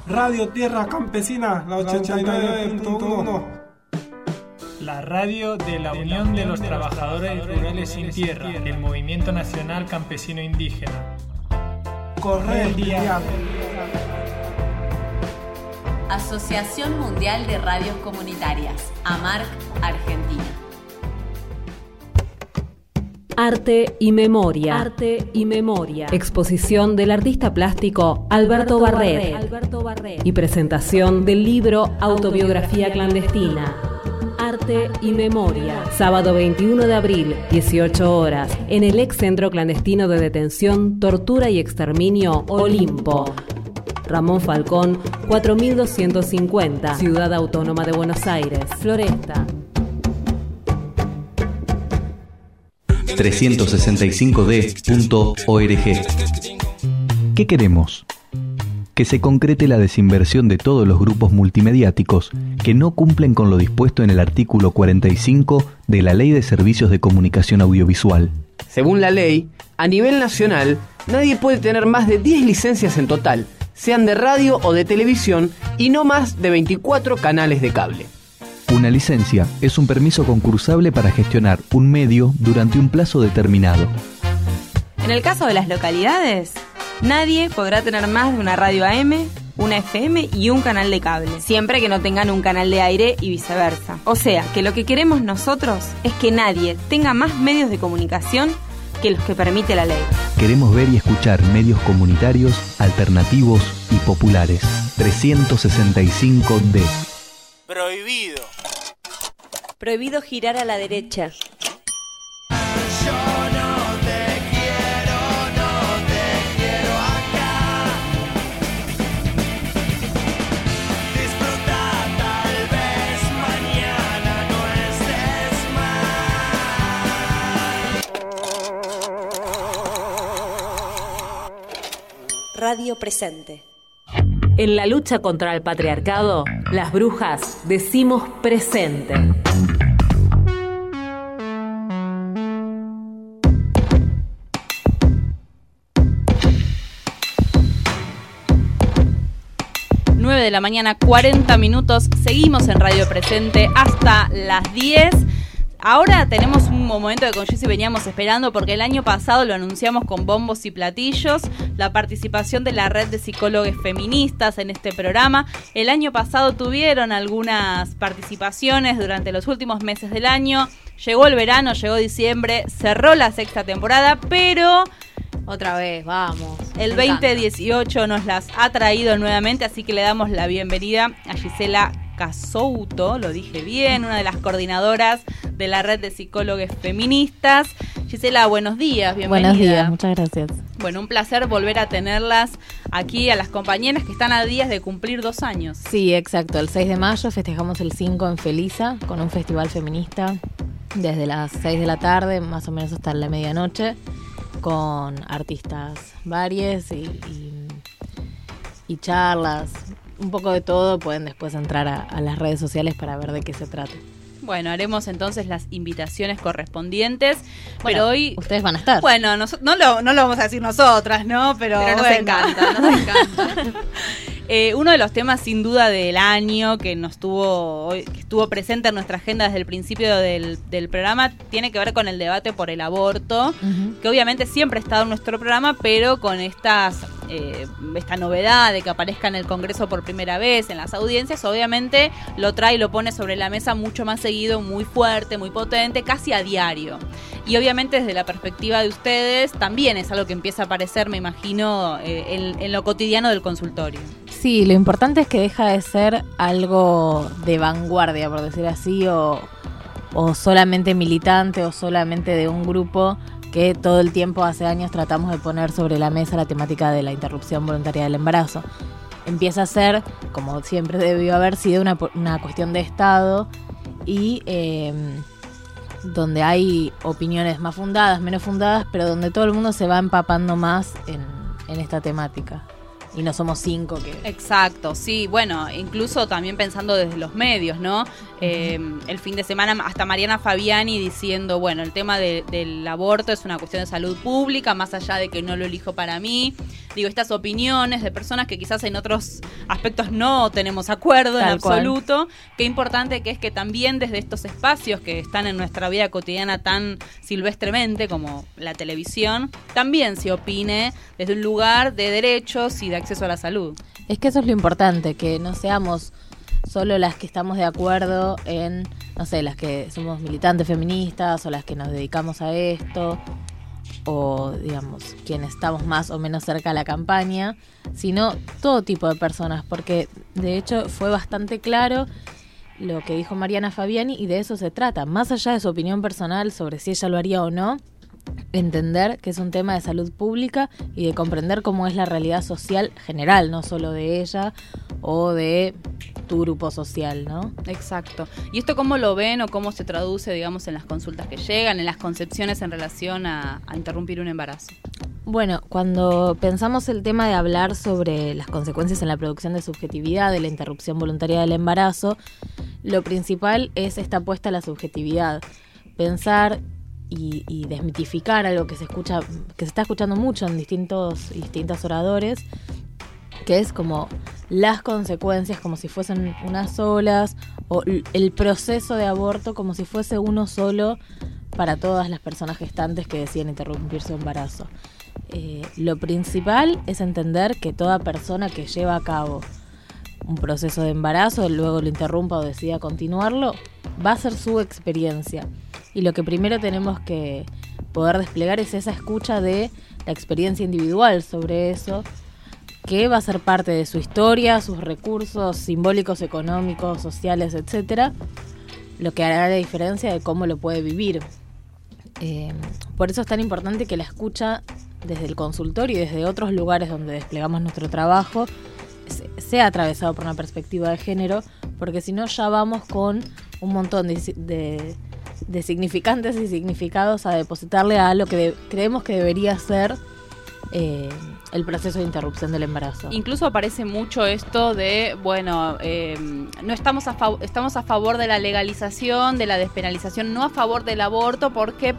Radio Tierra Campesina, la 89.1. La radio de la Unión de los Trabajadores Rurales Sin Tierra, el Movimiento Nacional Campesino Indígena. Corre el día. Asociación Mundial de Radios Comunitarias, AMARC, Argentina. Arte y memoria. Arte y memoria. Exposición del artista plástico Alberto, Barret. Y presentación del libro Autobiografía clandestina. Arte y memoria. Sábado 21 de abril, 18 horas, en el ex centro clandestino de detención, tortura y exterminio Olimpo. Ramón Falcón, 4250, Ciudad Autónoma de Buenos Aires, Floresta. 365d.org. ¿Qué queremos? Que se concrete la desinversión de todos los grupos multimediáticos que no cumplen con lo dispuesto en el artículo 45 de la Ley de Servicios de Comunicación Audiovisual. Según la ley, a nivel nacional, nadie puede tener más de 10 licencias en total, sean de radio o de televisión, y no más de 24 canales de cable. Una licencia es un permiso concursable para gestionar un medio durante un plazo determinado. En el caso de las localidades, nadie podrá tener más de una radio AM, una FM y un canal de cable, siempre que no tengan un canal de aire y viceversa. O sea, que lo que queremos nosotros es que nadie tenga más medios de comunicación que los que permite la ley. Queremos ver y escuchar medios comunitarios, alternativos y populares. 365D. Prohibido. Prohibido girar a la derecha. Radio presente. En la lucha contra el patriarcado, las brujas decimos presente. De la mañana, 40 minutos. Seguimos en Radio Presente hasta las 10. Ahora tenemos un momento que con Jessy veníamos esperando porque el año pasado lo anunciamos con bombos y platillos, la participación de la red de psicólogos feministas en este programa. El año pasado tuvieron algunas participaciones durante los últimos meses del año. Llegó el verano, llegó diciembre, cerró la sexta temporada, pero Otra vez, vamos. el Me encanta. 2018 nos las ha traído nuevamente, así que le damos la bienvenida a Gisela Casouto, lo dije bien, una de las coordinadoras de la red de psicólogos feministas. Gisela, buenos días, bienvenida. Buenos días, muchas gracias. Bueno, un placer volver a tenerlas aquí a las compañeras que están a días de cumplir dos años. Sí, exacto. El 6 de mayo festejamos el 5 en Felisa con un festival feminista desde las 6 de la tarde, más o menos hasta la medianoche, con artistas varios y, charlas, un poco de todo. Pueden después entrar a las redes sociales para ver de qué se trata. Bueno, haremos entonces las invitaciones correspondientes. Bueno, pero hoy. Ustedes van a estar. Bueno, nos- no, lo, no lo vamos a decir nosotras, ¿no? Pero, Pero nos bueno. encanta, nos encanta. Eh, uno de los temas sin duda del año que nos tuvo que estuvo presente en nuestra agenda desde el principio del, del programa tiene que ver con el debate por el aborto, que obviamente siempre ha estado en nuestro programa, pero con estas eh, esta novedad de que aparezca en el Congreso por primera vez, en las audiencias, obviamente lo trae y lo pone sobre la mesa mucho más seguido, muy fuerte, muy potente, casi a diario. Y obviamente desde la perspectiva de ustedes también es algo que empieza a aparecer, me imagino, eh, en- en lo cotidiano del consultorio. Sí, lo importante es que deja de ser algo de vanguardia, por decir así, o, o solamente militante o solamente de un grupo que todo el tiempo, hace años, tratamos de poner sobre la mesa la temática de la interrupción voluntaria del embarazo. Empieza a ser, como siempre debió haber sido, una, una cuestión de Estado y eh, donde hay opiniones más fundadas, menos fundadas, pero donde todo el mundo se va empapando más en, en esta temática. Y no somos cinco que... Exacto, sí, bueno, incluso también pensando desde los medios, ¿no? Eh, el fin de semana hasta Mariana Fabiani diciendo, bueno, el tema de- del aborto es una cuestión de salud pública, más allá de que no lo elijo para mí. Digo, estas opiniones de personas que quizás en otros aspectos no tenemos acuerdo en cual. absoluto, qué importante que es que también desde estos espacios que están en nuestra vida cotidiana tan silvestremente como la televisión, también se opine desde un lugar de derechos y de acceso a la salud. Es que eso es lo importante, que no seamos solo las que estamos de acuerdo en, no sé, las que somos militantes feministas o las que nos dedicamos a esto o digamos quienes estamos más o menos cerca a la campaña, sino todo tipo de personas, porque de hecho fue bastante claro lo que dijo Mariana Fabiani y de eso se trata, más allá de su opinión personal sobre si ella lo haría o no, entender que es un tema de salud pública y de comprender cómo es la realidad social general, no solo de ella o de tu grupo social, ¿no? Exacto. ¿Y esto cómo lo ven o cómo se traduce, digamos, en las consultas que llegan, en las concepciones en relación a, a interrumpir un embarazo? Bueno, cuando pensamos el tema de hablar sobre las consecuencias en la producción de subjetividad de la interrupción voluntaria del embarazo, lo principal es esta apuesta a la subjetividad. Pensar y, y desmitificar algo que se escucha, que se está escuchando mucho en distintos, distintos oradores, que es como las consecuencias como si fuesen unas solas, o el proceso de aborto como si fuese uno solo para todas las personas gestantes que deciden interrumpir su embarazo. Eh, lo principal es entender que toda persona que lleva a cabo un proceso de embarazo, luego lo interrumpa o decida continuarlo, va a ser su experiencia. Y lo que primero tenemos que poder desplegar es esa escucha de la experiencia individual sobre eso, que va a ser parte de su historia, sus recursos simbólicos, económicos, sociales, etcétera, lo que hará la diferencia de cómo lo puede vivir. Eh, por eso es tan importante que la escucha desde el consultorio y desde otros lugares donde desplegamos nuestro trabajo sea atravesado por una perspectiva de género, porque si no ya vamos con un montón de, si- de- de significantes y significados a depositarle a lo que creemos que debería ser eh, el proceso de interrupción del embarazo. Incluso aparece mucho esto de, bueno, eh, no estamos a, estamos a favor de la legalización, de la despenalización, no a favor del aborto, porque,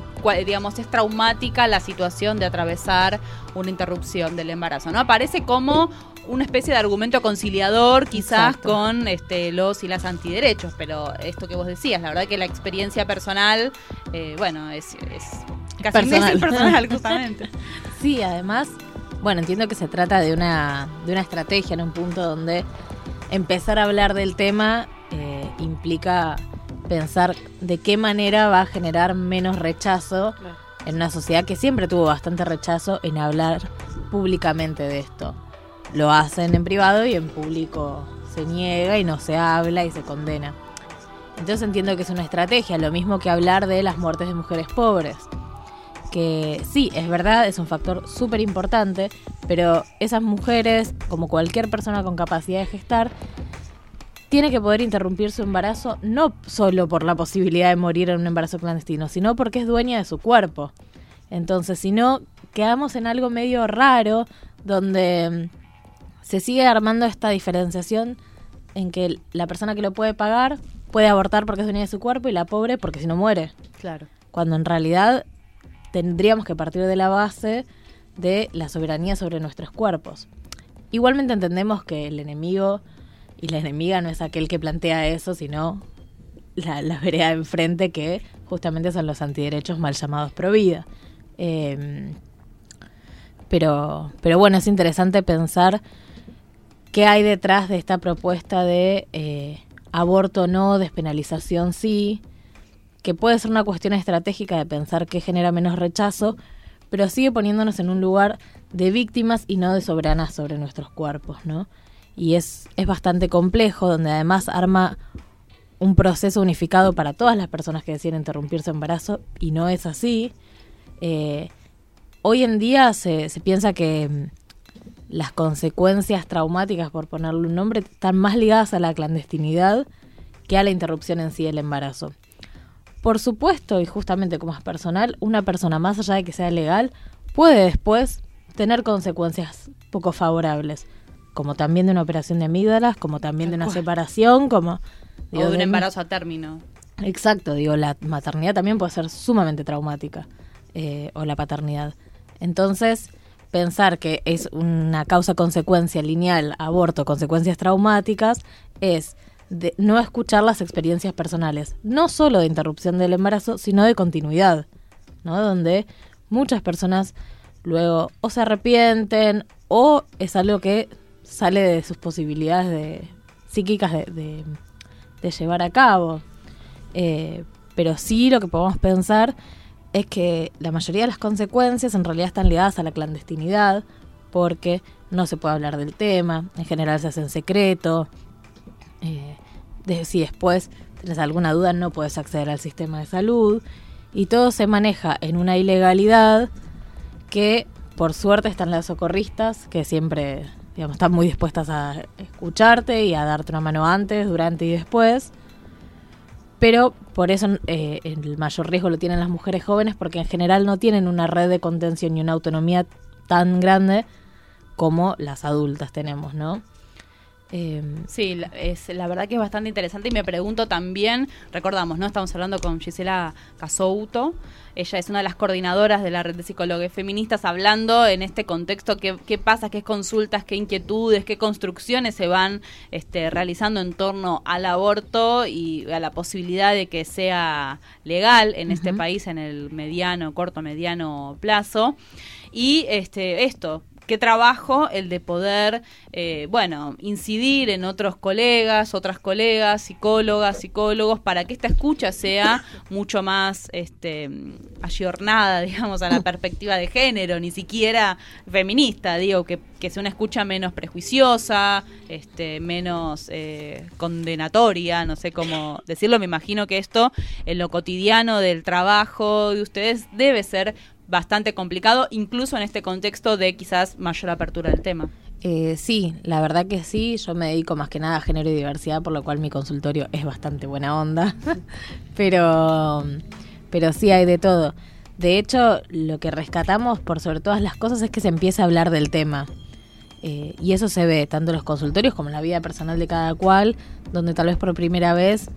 digamos, es traumática la situación de atravesar una interrupción del embarazo, ¿no? Aparece como una especie de argumento conciliador, quizás Exacto. con este, los y las antiderechos, pero esto que vos decías, la verdad que la experiencia personal, eh, bueno, es, es casi Personal. es personal, justamente. Sí, además, bueno, entiendo que se trata de una, de una estrategia en un punto donde empezar a hablar del tema eh, implica pensar de qué manera va a generar menos rechazo en una sociedad que siempre tuvo bastante rechazo en hablar públicamente de esto. Lo hacen en privado y en público se niega y no se habla y se condena. Entonces entiendo que es una estrategia, lo mismo que hablar de las muertes de mujeres pobres. que sí, es verdad, es un factor súper importante, pero esas mujeres, como cualquier persona con capacidad de gestar, tiene que poder interrumpir su embarazo no solo por la posibilidad de morir en un embarazo clandestino, sino porque es dueña de su cuerpo. Entonces, si no, quedamos en algo medio raro donde se sigue armando esta diferenciación en que la persona que lo puede pagar puede abortar porque es dueña de su cuerpo y la pobre porque si no muere. Claro. Cuando en realidad tendríamos que partir de la base de la soberanía sobre nuestros cuerpos. Igualmente entendemos que el enemigo y la enemiga no es aquel que plantea eso, sino la, la vereda de enfrente que justamente son los antiderechos mal llamados pro vida. Eh, pero, pero bueno, es interesante pensar qué hay detrás de esta propuesta de eh, aborto no, despenalización sí, que puede ser una cuestión estratégica de pensar qué genera menos rechazo, pero sigue poniéndonos en un lugar de víctimas y no de soberanas sobre nuestros cuerpos, ¿no? Y es, es bastante complejo, donde además arma un proceso unificado para todas las personas que deciden interrumpir su embarazo, y no es así. Eh, hoy en día se, se piensa que mm, las consecuencias traumáticas, por ponerle un nombre, están más ligadas a la clandestinidad que a la interrupción en sí del embarazo. Por supuesto, y justamente como es personal, una persona más allá de que sea legal puede después tener consecuencias poco favorables, como también de una operación de amígdalas, como también de una separación, como o de un embarazo a término. Exacto, digo, la maternidad también puede ser sumamente traumática, eh, o la paternidad. Entonces, pensar que es una causa-consecuencia lineal, aborto, consecuencias traumáticas, es de no escuchar las experiencias personales, no solo de interrupción del embarazo, sino de continuidad, ¿no? Donde muchas personas luego o se arrepienten o es algo que sale de sus posibilidades de, psíquicas de, llevar a cabo. Eh, pero sí lo que podemos pensar es que la mayoría de las consecuencias en realidad están ligadas a la clandestinidad, porque no se puede hablar del tema, en general se hace en secreto. eh, si después tienes alguna duda no puedes acceder al sistema de salud y todo se maneja en una ilegalidad que por suerte están las socorristas que siempre digamos, están muy dispuestas a escucharte y a darte una mano antes, durante y después. Pero por eso eh, el mayor riesgo lo tienen las mujeres jóvenes porque en general no tienen una red de contención y una autonomía tan grande como las adultas tenemos, ¿no? Eh, Sí, la- es, la verdad que es bastante interesante y me pregunto también, recordamos, ¿no? Estamos hablando con Gisela Casouto, ella es una de las coordinadoras de la red de psicólogos feministas, hablando en este contexto qué, qué pasa, qué consultas, qué inquietudes, qué construcciones se van este, realizando en torno al aborto y a la posibilidad de que sea legal en este país en el mediano, corto, mediano plazo. Y este, esto, qué trabajo el de poder, eh, bueno, incidir en otros colegas, otras colegas, psicólogas, psicólogos, para que esta escucha sea mucho más este, ayornada, digamos, a la perspectiva de género, ni siquiera feminista, digo, que, que sea una escucha menos prejuiciosa, este, menos eh, condenatoria, no sé cómo decirlo, me imagino que esto en lo cotidiano del trabajo de ustedes debe ser bastante complicado, incluso en este contexto de quizás mayor apertura del tema. Eh, sí, la verdad que sí. Yo me dedico más que nada a género y diversidad, por lo cual mi consultorio es bastante buena onda. pero, pero sí hay de todo. De hecho, lo que rescatamos por sobre todas las cosas es que se empieza a hablar del tema. Eh, y eso se ve tanto en los consultorios como en la vida personal de cada cual, donde tal vez por primera vez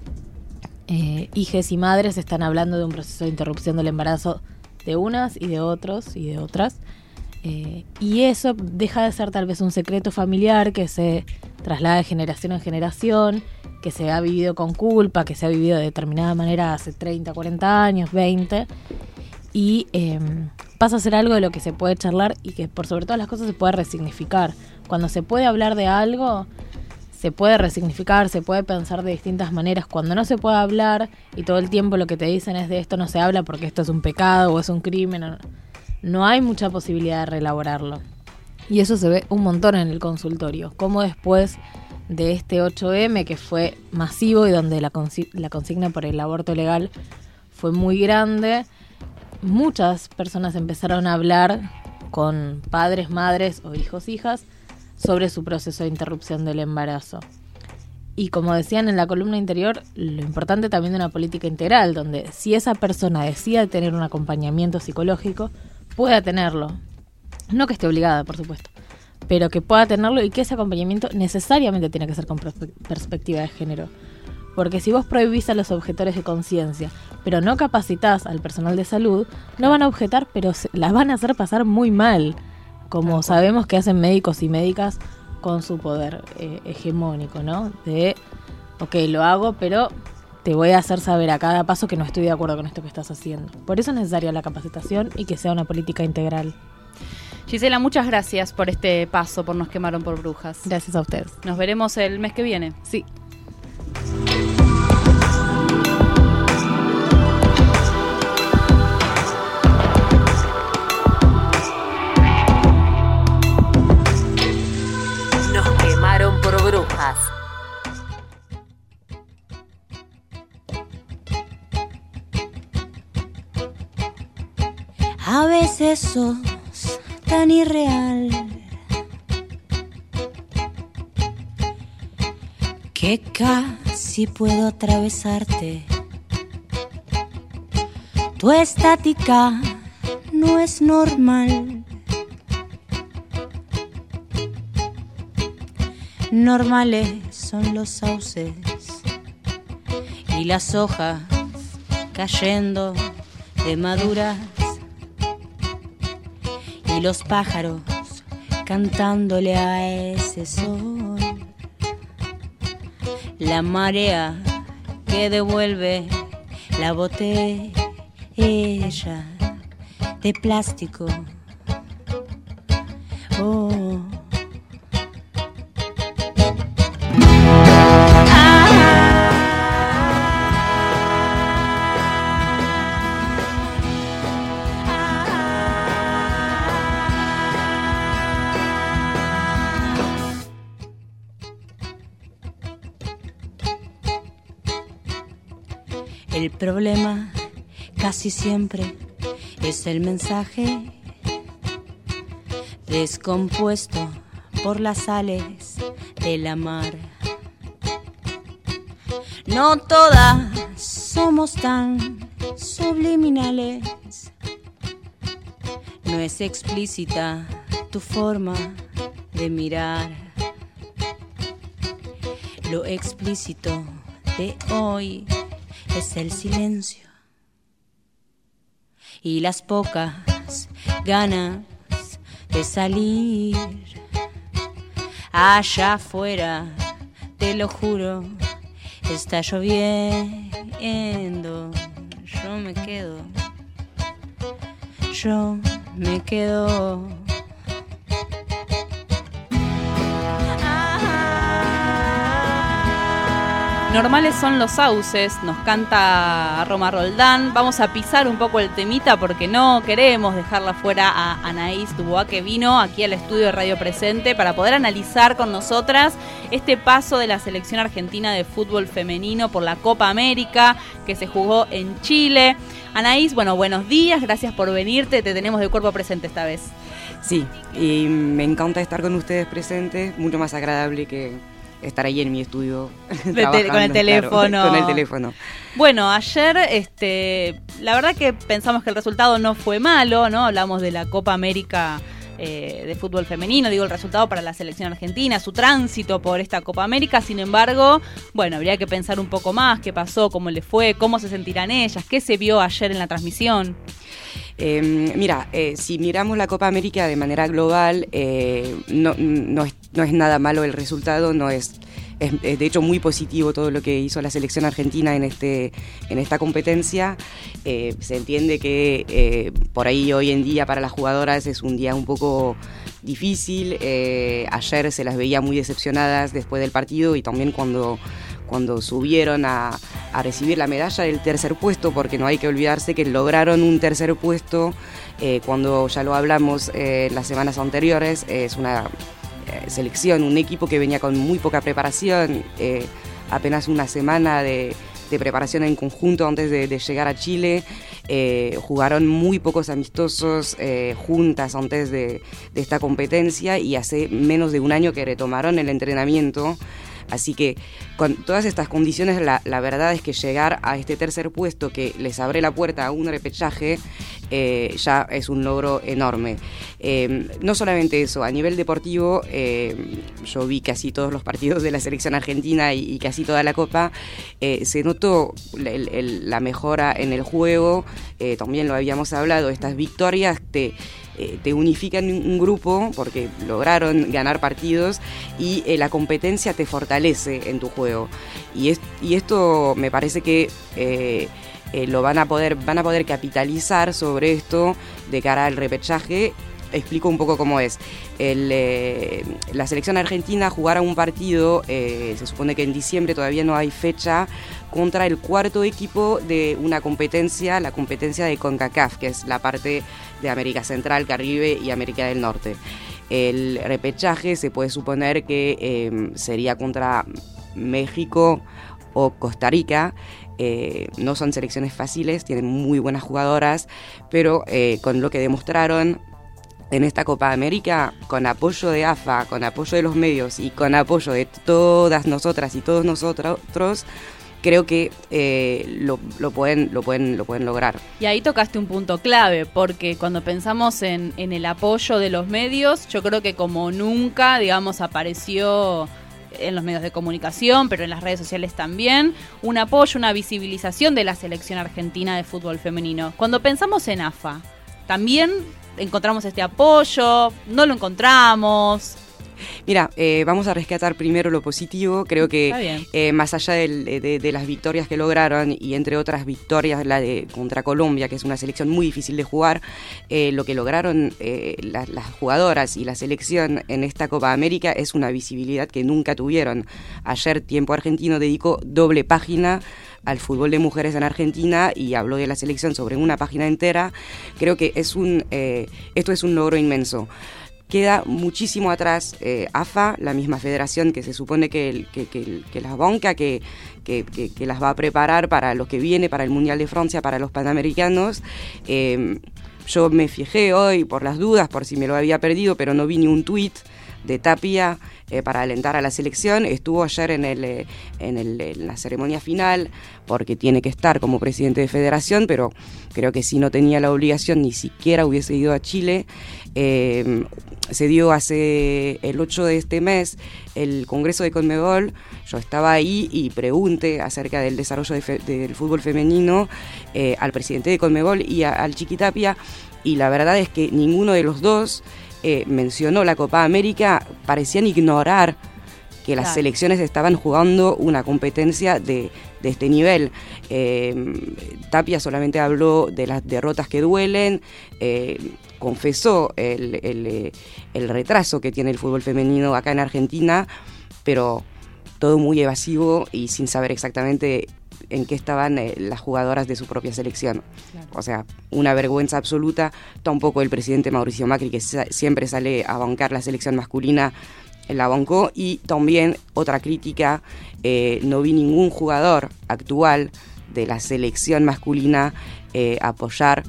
eh, hijes y madres están hablando de un proceso de interrupción del embarazo de unas y de otros y de otras. Eh, y eso deja de ser tal vez un secreto familiar que se traslada de generación en generación, que se ha vivido con culpa, que se ha vivido de determinada manera hace 30, 40 años, 20, y eh, pasa a ser algo de lo que se puede charlar y que por sobre todas las cosas se puede resignificar. Cuando se puede hablar de algo, se puede resignificar, se puede pensar de distintas maneras. Cuando no se puede hablar y todo el tiempo lo que te dicen es de esto no se habla porque esto es un pecado o es un crimen, no hay mucha posibilidad de reelaborarlo. Y eso se ve un montón en el consultorio. Como después de este 8M que fue masivo y donde la, consi- la consigna por el aborto legal fue muy grande, muchas personas empezaron a hablar con padres, madres o hijos, hijas sobre su proceso de interrupción del embarazo. Y como decían en la columna interior, lo importante también de una política integral, donde si esa persona decide tener un acompañamiento psicológico, pueda tenerlo. No que esté obligada, por supuesto, pero que pueda tenerlo y que ese acompañamiento necesariamente tiene que ser con perspe- perspectiva de género. Porque si vos prohibís a los objetores de conciencia, pero no capacitás al personal de salud, no van a objetar, pero se- las van a hacer pasar muy mal, como sabemos que hacen médicos y médicas con su poder eh, hegemónico, ¿no? De, ok, lo hago, pero te voy a hacer saber a cada paso que no estoy de acuerdo con esto que estás haciendo. Por eso es necesaria la capacitación y que sea una política integral. Gisela, muchas gracias por este paso, por Nos quemaron por brujas. Gracias a ustedes. Nos veremos el mes que viene. Sí. A veces sos tan irreal que casi puedo atravesarte. Tu estática no es normal. Normales son los sauces y las hojas cayendo de maduras y los pájaros cantándole a ese sol. La marea que devuelve la botella de plástico. Casi siempre es el mensaje descompuesto por las sales de la mar. No todas somos tan subliminales. No es explícita tu forma de mirar. Lo explícito de hoy es el silencio y las pocas ganas de salir allá afuera, te lo juro, está lloviendo, yo me quedo, yo me quedo. Normales son los sauces, nos canta Roma Roldán. Vamos a pisar un poco el temita porque no queremos dejarla fuera a Anaís Dubois que vino aquí al estudio de Radio Presente para poder analizar con nosotras este paso de la selección argentina de fútbol femenino por la Copa América que se jugó en Chile. Anaís, bueno, buenos días, gracias por venirte, te tenemos de cuerpo presente esta vez. Sí, y me encanta estar con ustedes presentes, mucho más agradable que estar ahí en mi estudio con el claro, teléfono. con el teléfono. Bueno, ayer, este, la verdad que pensamos que el resultado no fue malo, ¿no? Hablamos de la Copa América eh, de fútbol femenino, digo el resultado para la selección argentina, su tránsito por esta Copa América. Sin embargo, bueno, habría que pensar un poco más qué pasó, cómo le fue, cómo se sentirán ellas, qué se vio ayer en la transmisión. Eh, mira, eh, si miramos la Copa América de manera global, eh, no, no es, nada malo el resultado, no es, es, de hecho muy positivo todo lo que hizo la selección argentina en, este, en esta competencia. Eh, se entiende que por ahí hoy en día para las jugadoras es un día un poco difícil. ayer se las veía muy decepcionadas después del partido y también cuando cuando subieron a, a recibir la medalla del tercer puesto, porque no hay que olvidarse que lograron un tercer puesto eh, cuando ya lo hablamos eh, las semanas anteriores, es una eh, selección, un equipo que venía con muy poca preparación, eh, apenas una semana de, de preparación en conjunto antes de, llegar a Chile. jugaron muy pocos amistosos juntas antes de, de esta competencia y hace menos de un año que retomaron el entrenamiento. Así que con todas estas condiciones, la, la verdad es que llegar a este tercer puesto que les abre la puerta a un repechaje eh, ya es un logro enorme. Eh, no solamente eso, a nivel deportivo, eh, yo vi casi todos los partidos de la selección argentina y, casi toda la Copa, se notó la mejora en el juego, también lo habíamos hablado, estas victorias te te unifican un grupo porque lograron ganar partidos y la competencia te fortalece en tu juego. Y, es- y esto me parece que eh, eh, lo van a poder, van a poder capitalizar sobre esto de cara al repechaje. Explico un poco cómo es. Eh, la selección argentina jugará un partido, se supone que en diciembre todavía no hay fecha, contra el cuarto equipo de una competencia, la competencia de CONCACAF, que es la parte de América Central, Caribe y América del Norte. El repechaje se puede suponer que sería contra México o Costa Rica. Eh, no son selecciones fáciles, tienen muy buenas jugadoras, pero eh, con lo que demostraron en esta Copa América, con apoyo de AFA, con apoyo de los medios y con apoyo de todas nosotras y todos nosotros, creo que eh, lo, lo pueden, lo, pueden, lo pueden lograr. Y ahí tocaste un punto clave, porque cuando pensamos en, en el apoyo de los medios, yo creo que como nunca, digamos, apareció en los medios de comunicación, pero en las redes sociales también, un apoyo, una visibilización de la selección argentina de fútbol femenino. Cuando pensamos en AFA, también encontramos este apoyo, no lo encontramos. Mira, eh, vamos a rescatar primero lo positivo. Creo que eh, más allá del- de, de las victorias que lograron y entre otras victorias la de contra Colombia, que es una selección muy difícil de jugar, eh, lo que lograron eh, la- las jugadoras y la selección en esta Copa América es una visibilidad que nunca tuvieron. Ayer Tiempo Argentino dedicó doble página al fútbol de mujeres en Argentina y habló de la selección sobre una página entera. Creo que es un, eh, esto es un logro inmenso queda muchísimo atrás eh, AFA, la misma federación que se supone que, que, las banca, que las va a preparar para lo que viene, para el Mundial de Francia, para los Panamericanos. Eh, yo me fijé hoy por las dudas, por si me lo había perdido, pero no vi ni un tuit de Tapia eh, para alentar a la selección. Estuvo ayer en, el, eh, en, el- en la ceremonia final porque tiene que estar como presidente de federación, pero creo que si no tenía la obligación ni siquiera hubiese ido a Chile. Eh, se dio hace el 8 de este mes el Congreso de Conmebol. Yo estaba ahí y pregunté acerca del desarrollo del fútbol femenino al presidente de Conmebol y a- al Chiquitapia. Y la verdad es que ninguno de los dos eh, mencionó la Copa América, parecían ignorar que las Claro. selecciones estaban jugando una competencia de, de este nivel. Eh, Tapia solamente habló de las derrotas que duelen, eh, confesó el, el, el retraso que tiene el fútbol femenino acá en Argentina, pero todo muy evasivo y sin saber exactamente en qué estaban eh, las jugadoras de su propia selección. O sea, una vergüenza absoluta. Tampoco el presidente Mauricio Macri, que sa- siempre sale a bancar la selección masculina, eh, la bancó. Y también otra crítica, eh, no vi ningún jugador actual de la selección masculina eh, apoyar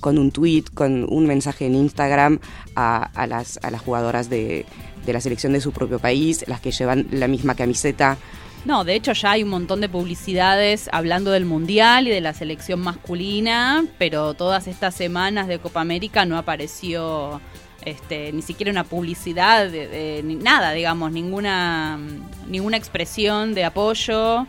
con un tweet, con un mensaje en Instagram a, a las, a las jugadoras de, de la selección de su propio país, las que llevan la misma camiseta. No, de hecho ya hay un montón de publicidades hablando del Mundial y de la selección masculina, pero todas estas semanas de Copa América no apareció este, ni siquiera una publicidad, de- ni nada, digamos, ninguna, ninguna expresión de apoyo.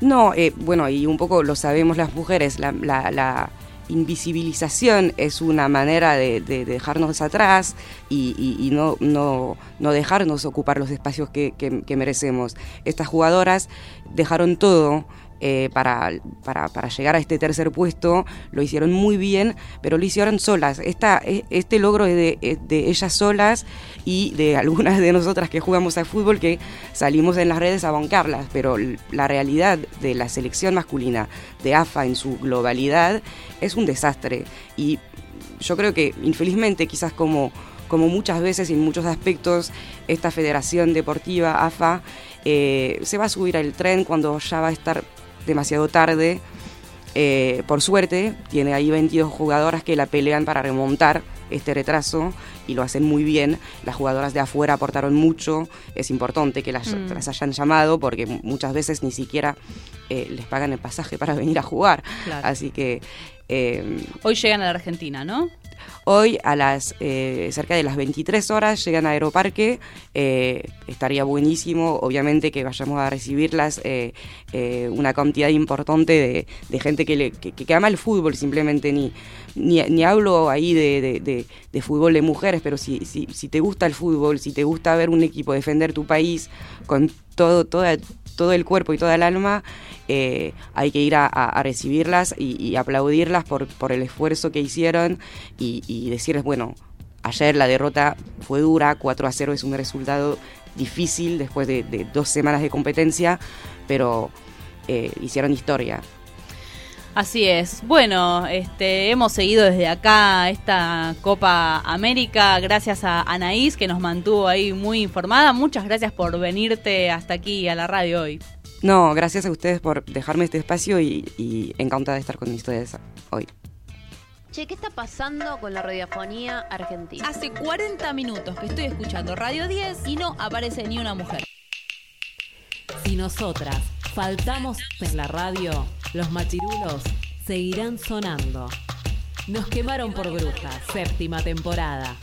No, eh, bueno, y un poco lo sabemos las mujeres, la invisibilización es una manera de, de dejarnos atrás y, y- no, no, no dejarnos ocupar los espacios que- que merecemos. Estas jugadoras dejaron todo. Eh, para, para, para llegar a este tercer puesto, lo hicieron muy bien, pero lo hicieron solas. Esta, e- este logro es de, de ellas solas y de algunas de nosotras que jugamos al fútbol que salimos en las redes a bancarlas, pero la realidad de la selección masculina de AFA en su globalidad es un desastre y yo creo que infelizmente quizás como, como muchas veces y en muchos aspectos esta federación deportiva AFA eh, se va a subir al tren cuando ya va a estar demasiado tarde eh, por suerte, tiene ahí 22 jugadoras que la pelean para remontar este retraso y lo hacen muy bien. Las jugadoras de afuera aportaron mucho. Es importante que las, Mm. las hayan llamado porque mu- muchas veces ni siquiera eh, les pagan el pasaje para venir a jugar. Claro. Así que eh, Hoy llegan a la Argentina, ¿no? Hoy a las eh, cerca de las 23 horas llegan a Aeroparque. Eh, estaría buenísimo, obviamente, que vayamos a recibirlas eh, eh, una cantidad importante de, gente que, le- que, ama el fútbol, simplemente ni, ni, ni hablo ahí de- de- de fútbol de mujeres, pero si, si, si te gusta el fútbol, si te gusta ver un equipo defender tu país con todo, toda, todo el cuerpo y toda el alma, eh, hay que ir a, recibirlas y, aplaudirlas por, el esfuerzo que hicieron y, decirles, bueno, ayer la derrota fue dura, 4 a 0 es un resultado difícil después de, de dos semanas de competencia, pero eh, hicieron historia. Así es. Bueno, este, hemos seguido desde acá esta Copa América gracias a Anaís que nos mantuvo ahí muy informada. Muchas gracias por venirte hasta aquí a la radio hoy. No, gracias a ustedes por dejarme este espacio y, y encantada de estar con ustedes hoy. Che, ¿qué está pasando con la radiofonía argentina? Hace 40 minutos que estoy escuchando Radio 10 y no aparece ni una mujer. Si nosotras faltamos en la radio, los machirulos seguirán sonando. Nos quemaron por brujas, séptima temporada.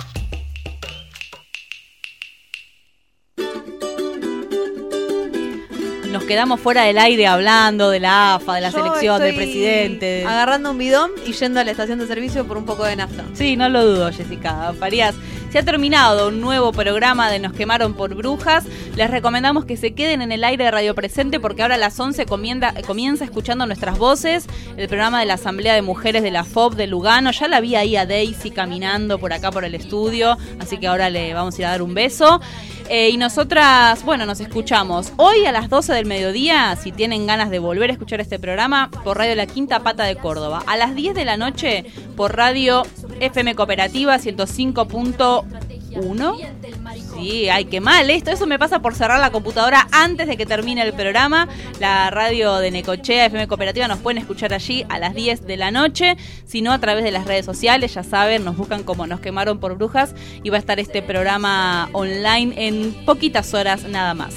Nos quedamos fuera del aire hablando de la AFA, de la Yo selección, del estoy presidente. Agarrando un bidón y yendo a la estación de servicio por un poco de nafta. Sí, no lo dudo, Jessica Farías. Se ha terminado un nuevo programa de Nos quemaron por brujas. Les recomendamos que se queden en el aire de Radio Presente porque ahora a las 11 comienza, escuchando nuestras voces, el programa de la Asamblea de Mujeres de la FOB de Lugano. Ya la vi ahí a Daisy caminando por acá por el estudio, así que ahora le vamos a ir a dar un beso. Eh, y nosotras, bueno, nos escuchamos hoy a las 12 del mediodía, si tienen ganas de volver a escuchar este programa, por Radio La Quinta Pata de Córdoba. A las 10 de la noche, por Radio FM Cooperativa 105.1. Sí, ay, qué mal esto. Eso me pasa por cerrar la computadora antes de que termine el programa. La radio de Necochea, FM Cooperativa, nos pueden escuchar allí a las 10 de la noche. Si no, a través de las redes sociales, ya saben, nos buscan como Nos Quemaron por Brujas y va a estar este programa online en poquitas horas nada más.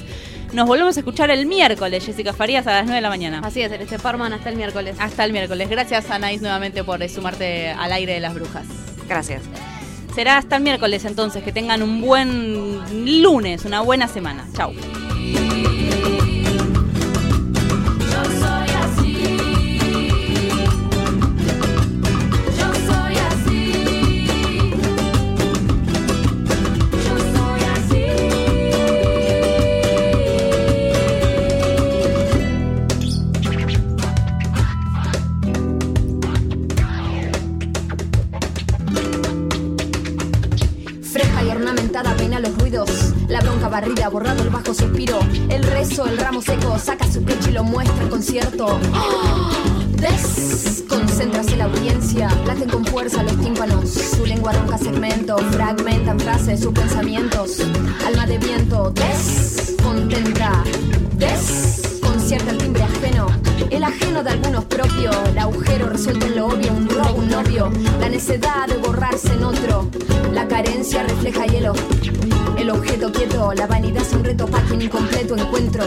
Nos volvemos a escuchar el miércoles, Jessica Farías, a las 9 de la mañana. Así es, este Parman hasta el miércoles. Hasta el miércoles. Gracias, Anaís, nuevamente por sumarte al aire de las brujas. Gracias. Será hasta el miércoles entonces. Que tengan un buen lunes, una buena semana. Chau. Suspiro, el rezo, el ramo seco, saca su pecho y lo muestra concierto. ¡Ah! Desconcéntrase la audiencia, laten con fuerza los tímpanos, su lengua ronca segmento, fragmentan frases, sus pensamientos, alma de viento, descontenta, desconcierta el timbre ajeno, el ajeno de algunos propio, el agujero resuelto en lo obvio, un robo, un novio, la necedad de borrarse en otro, carencia refleja hielo, el objeto quieto, la vanidad es un reto para quien incompleto encuentro.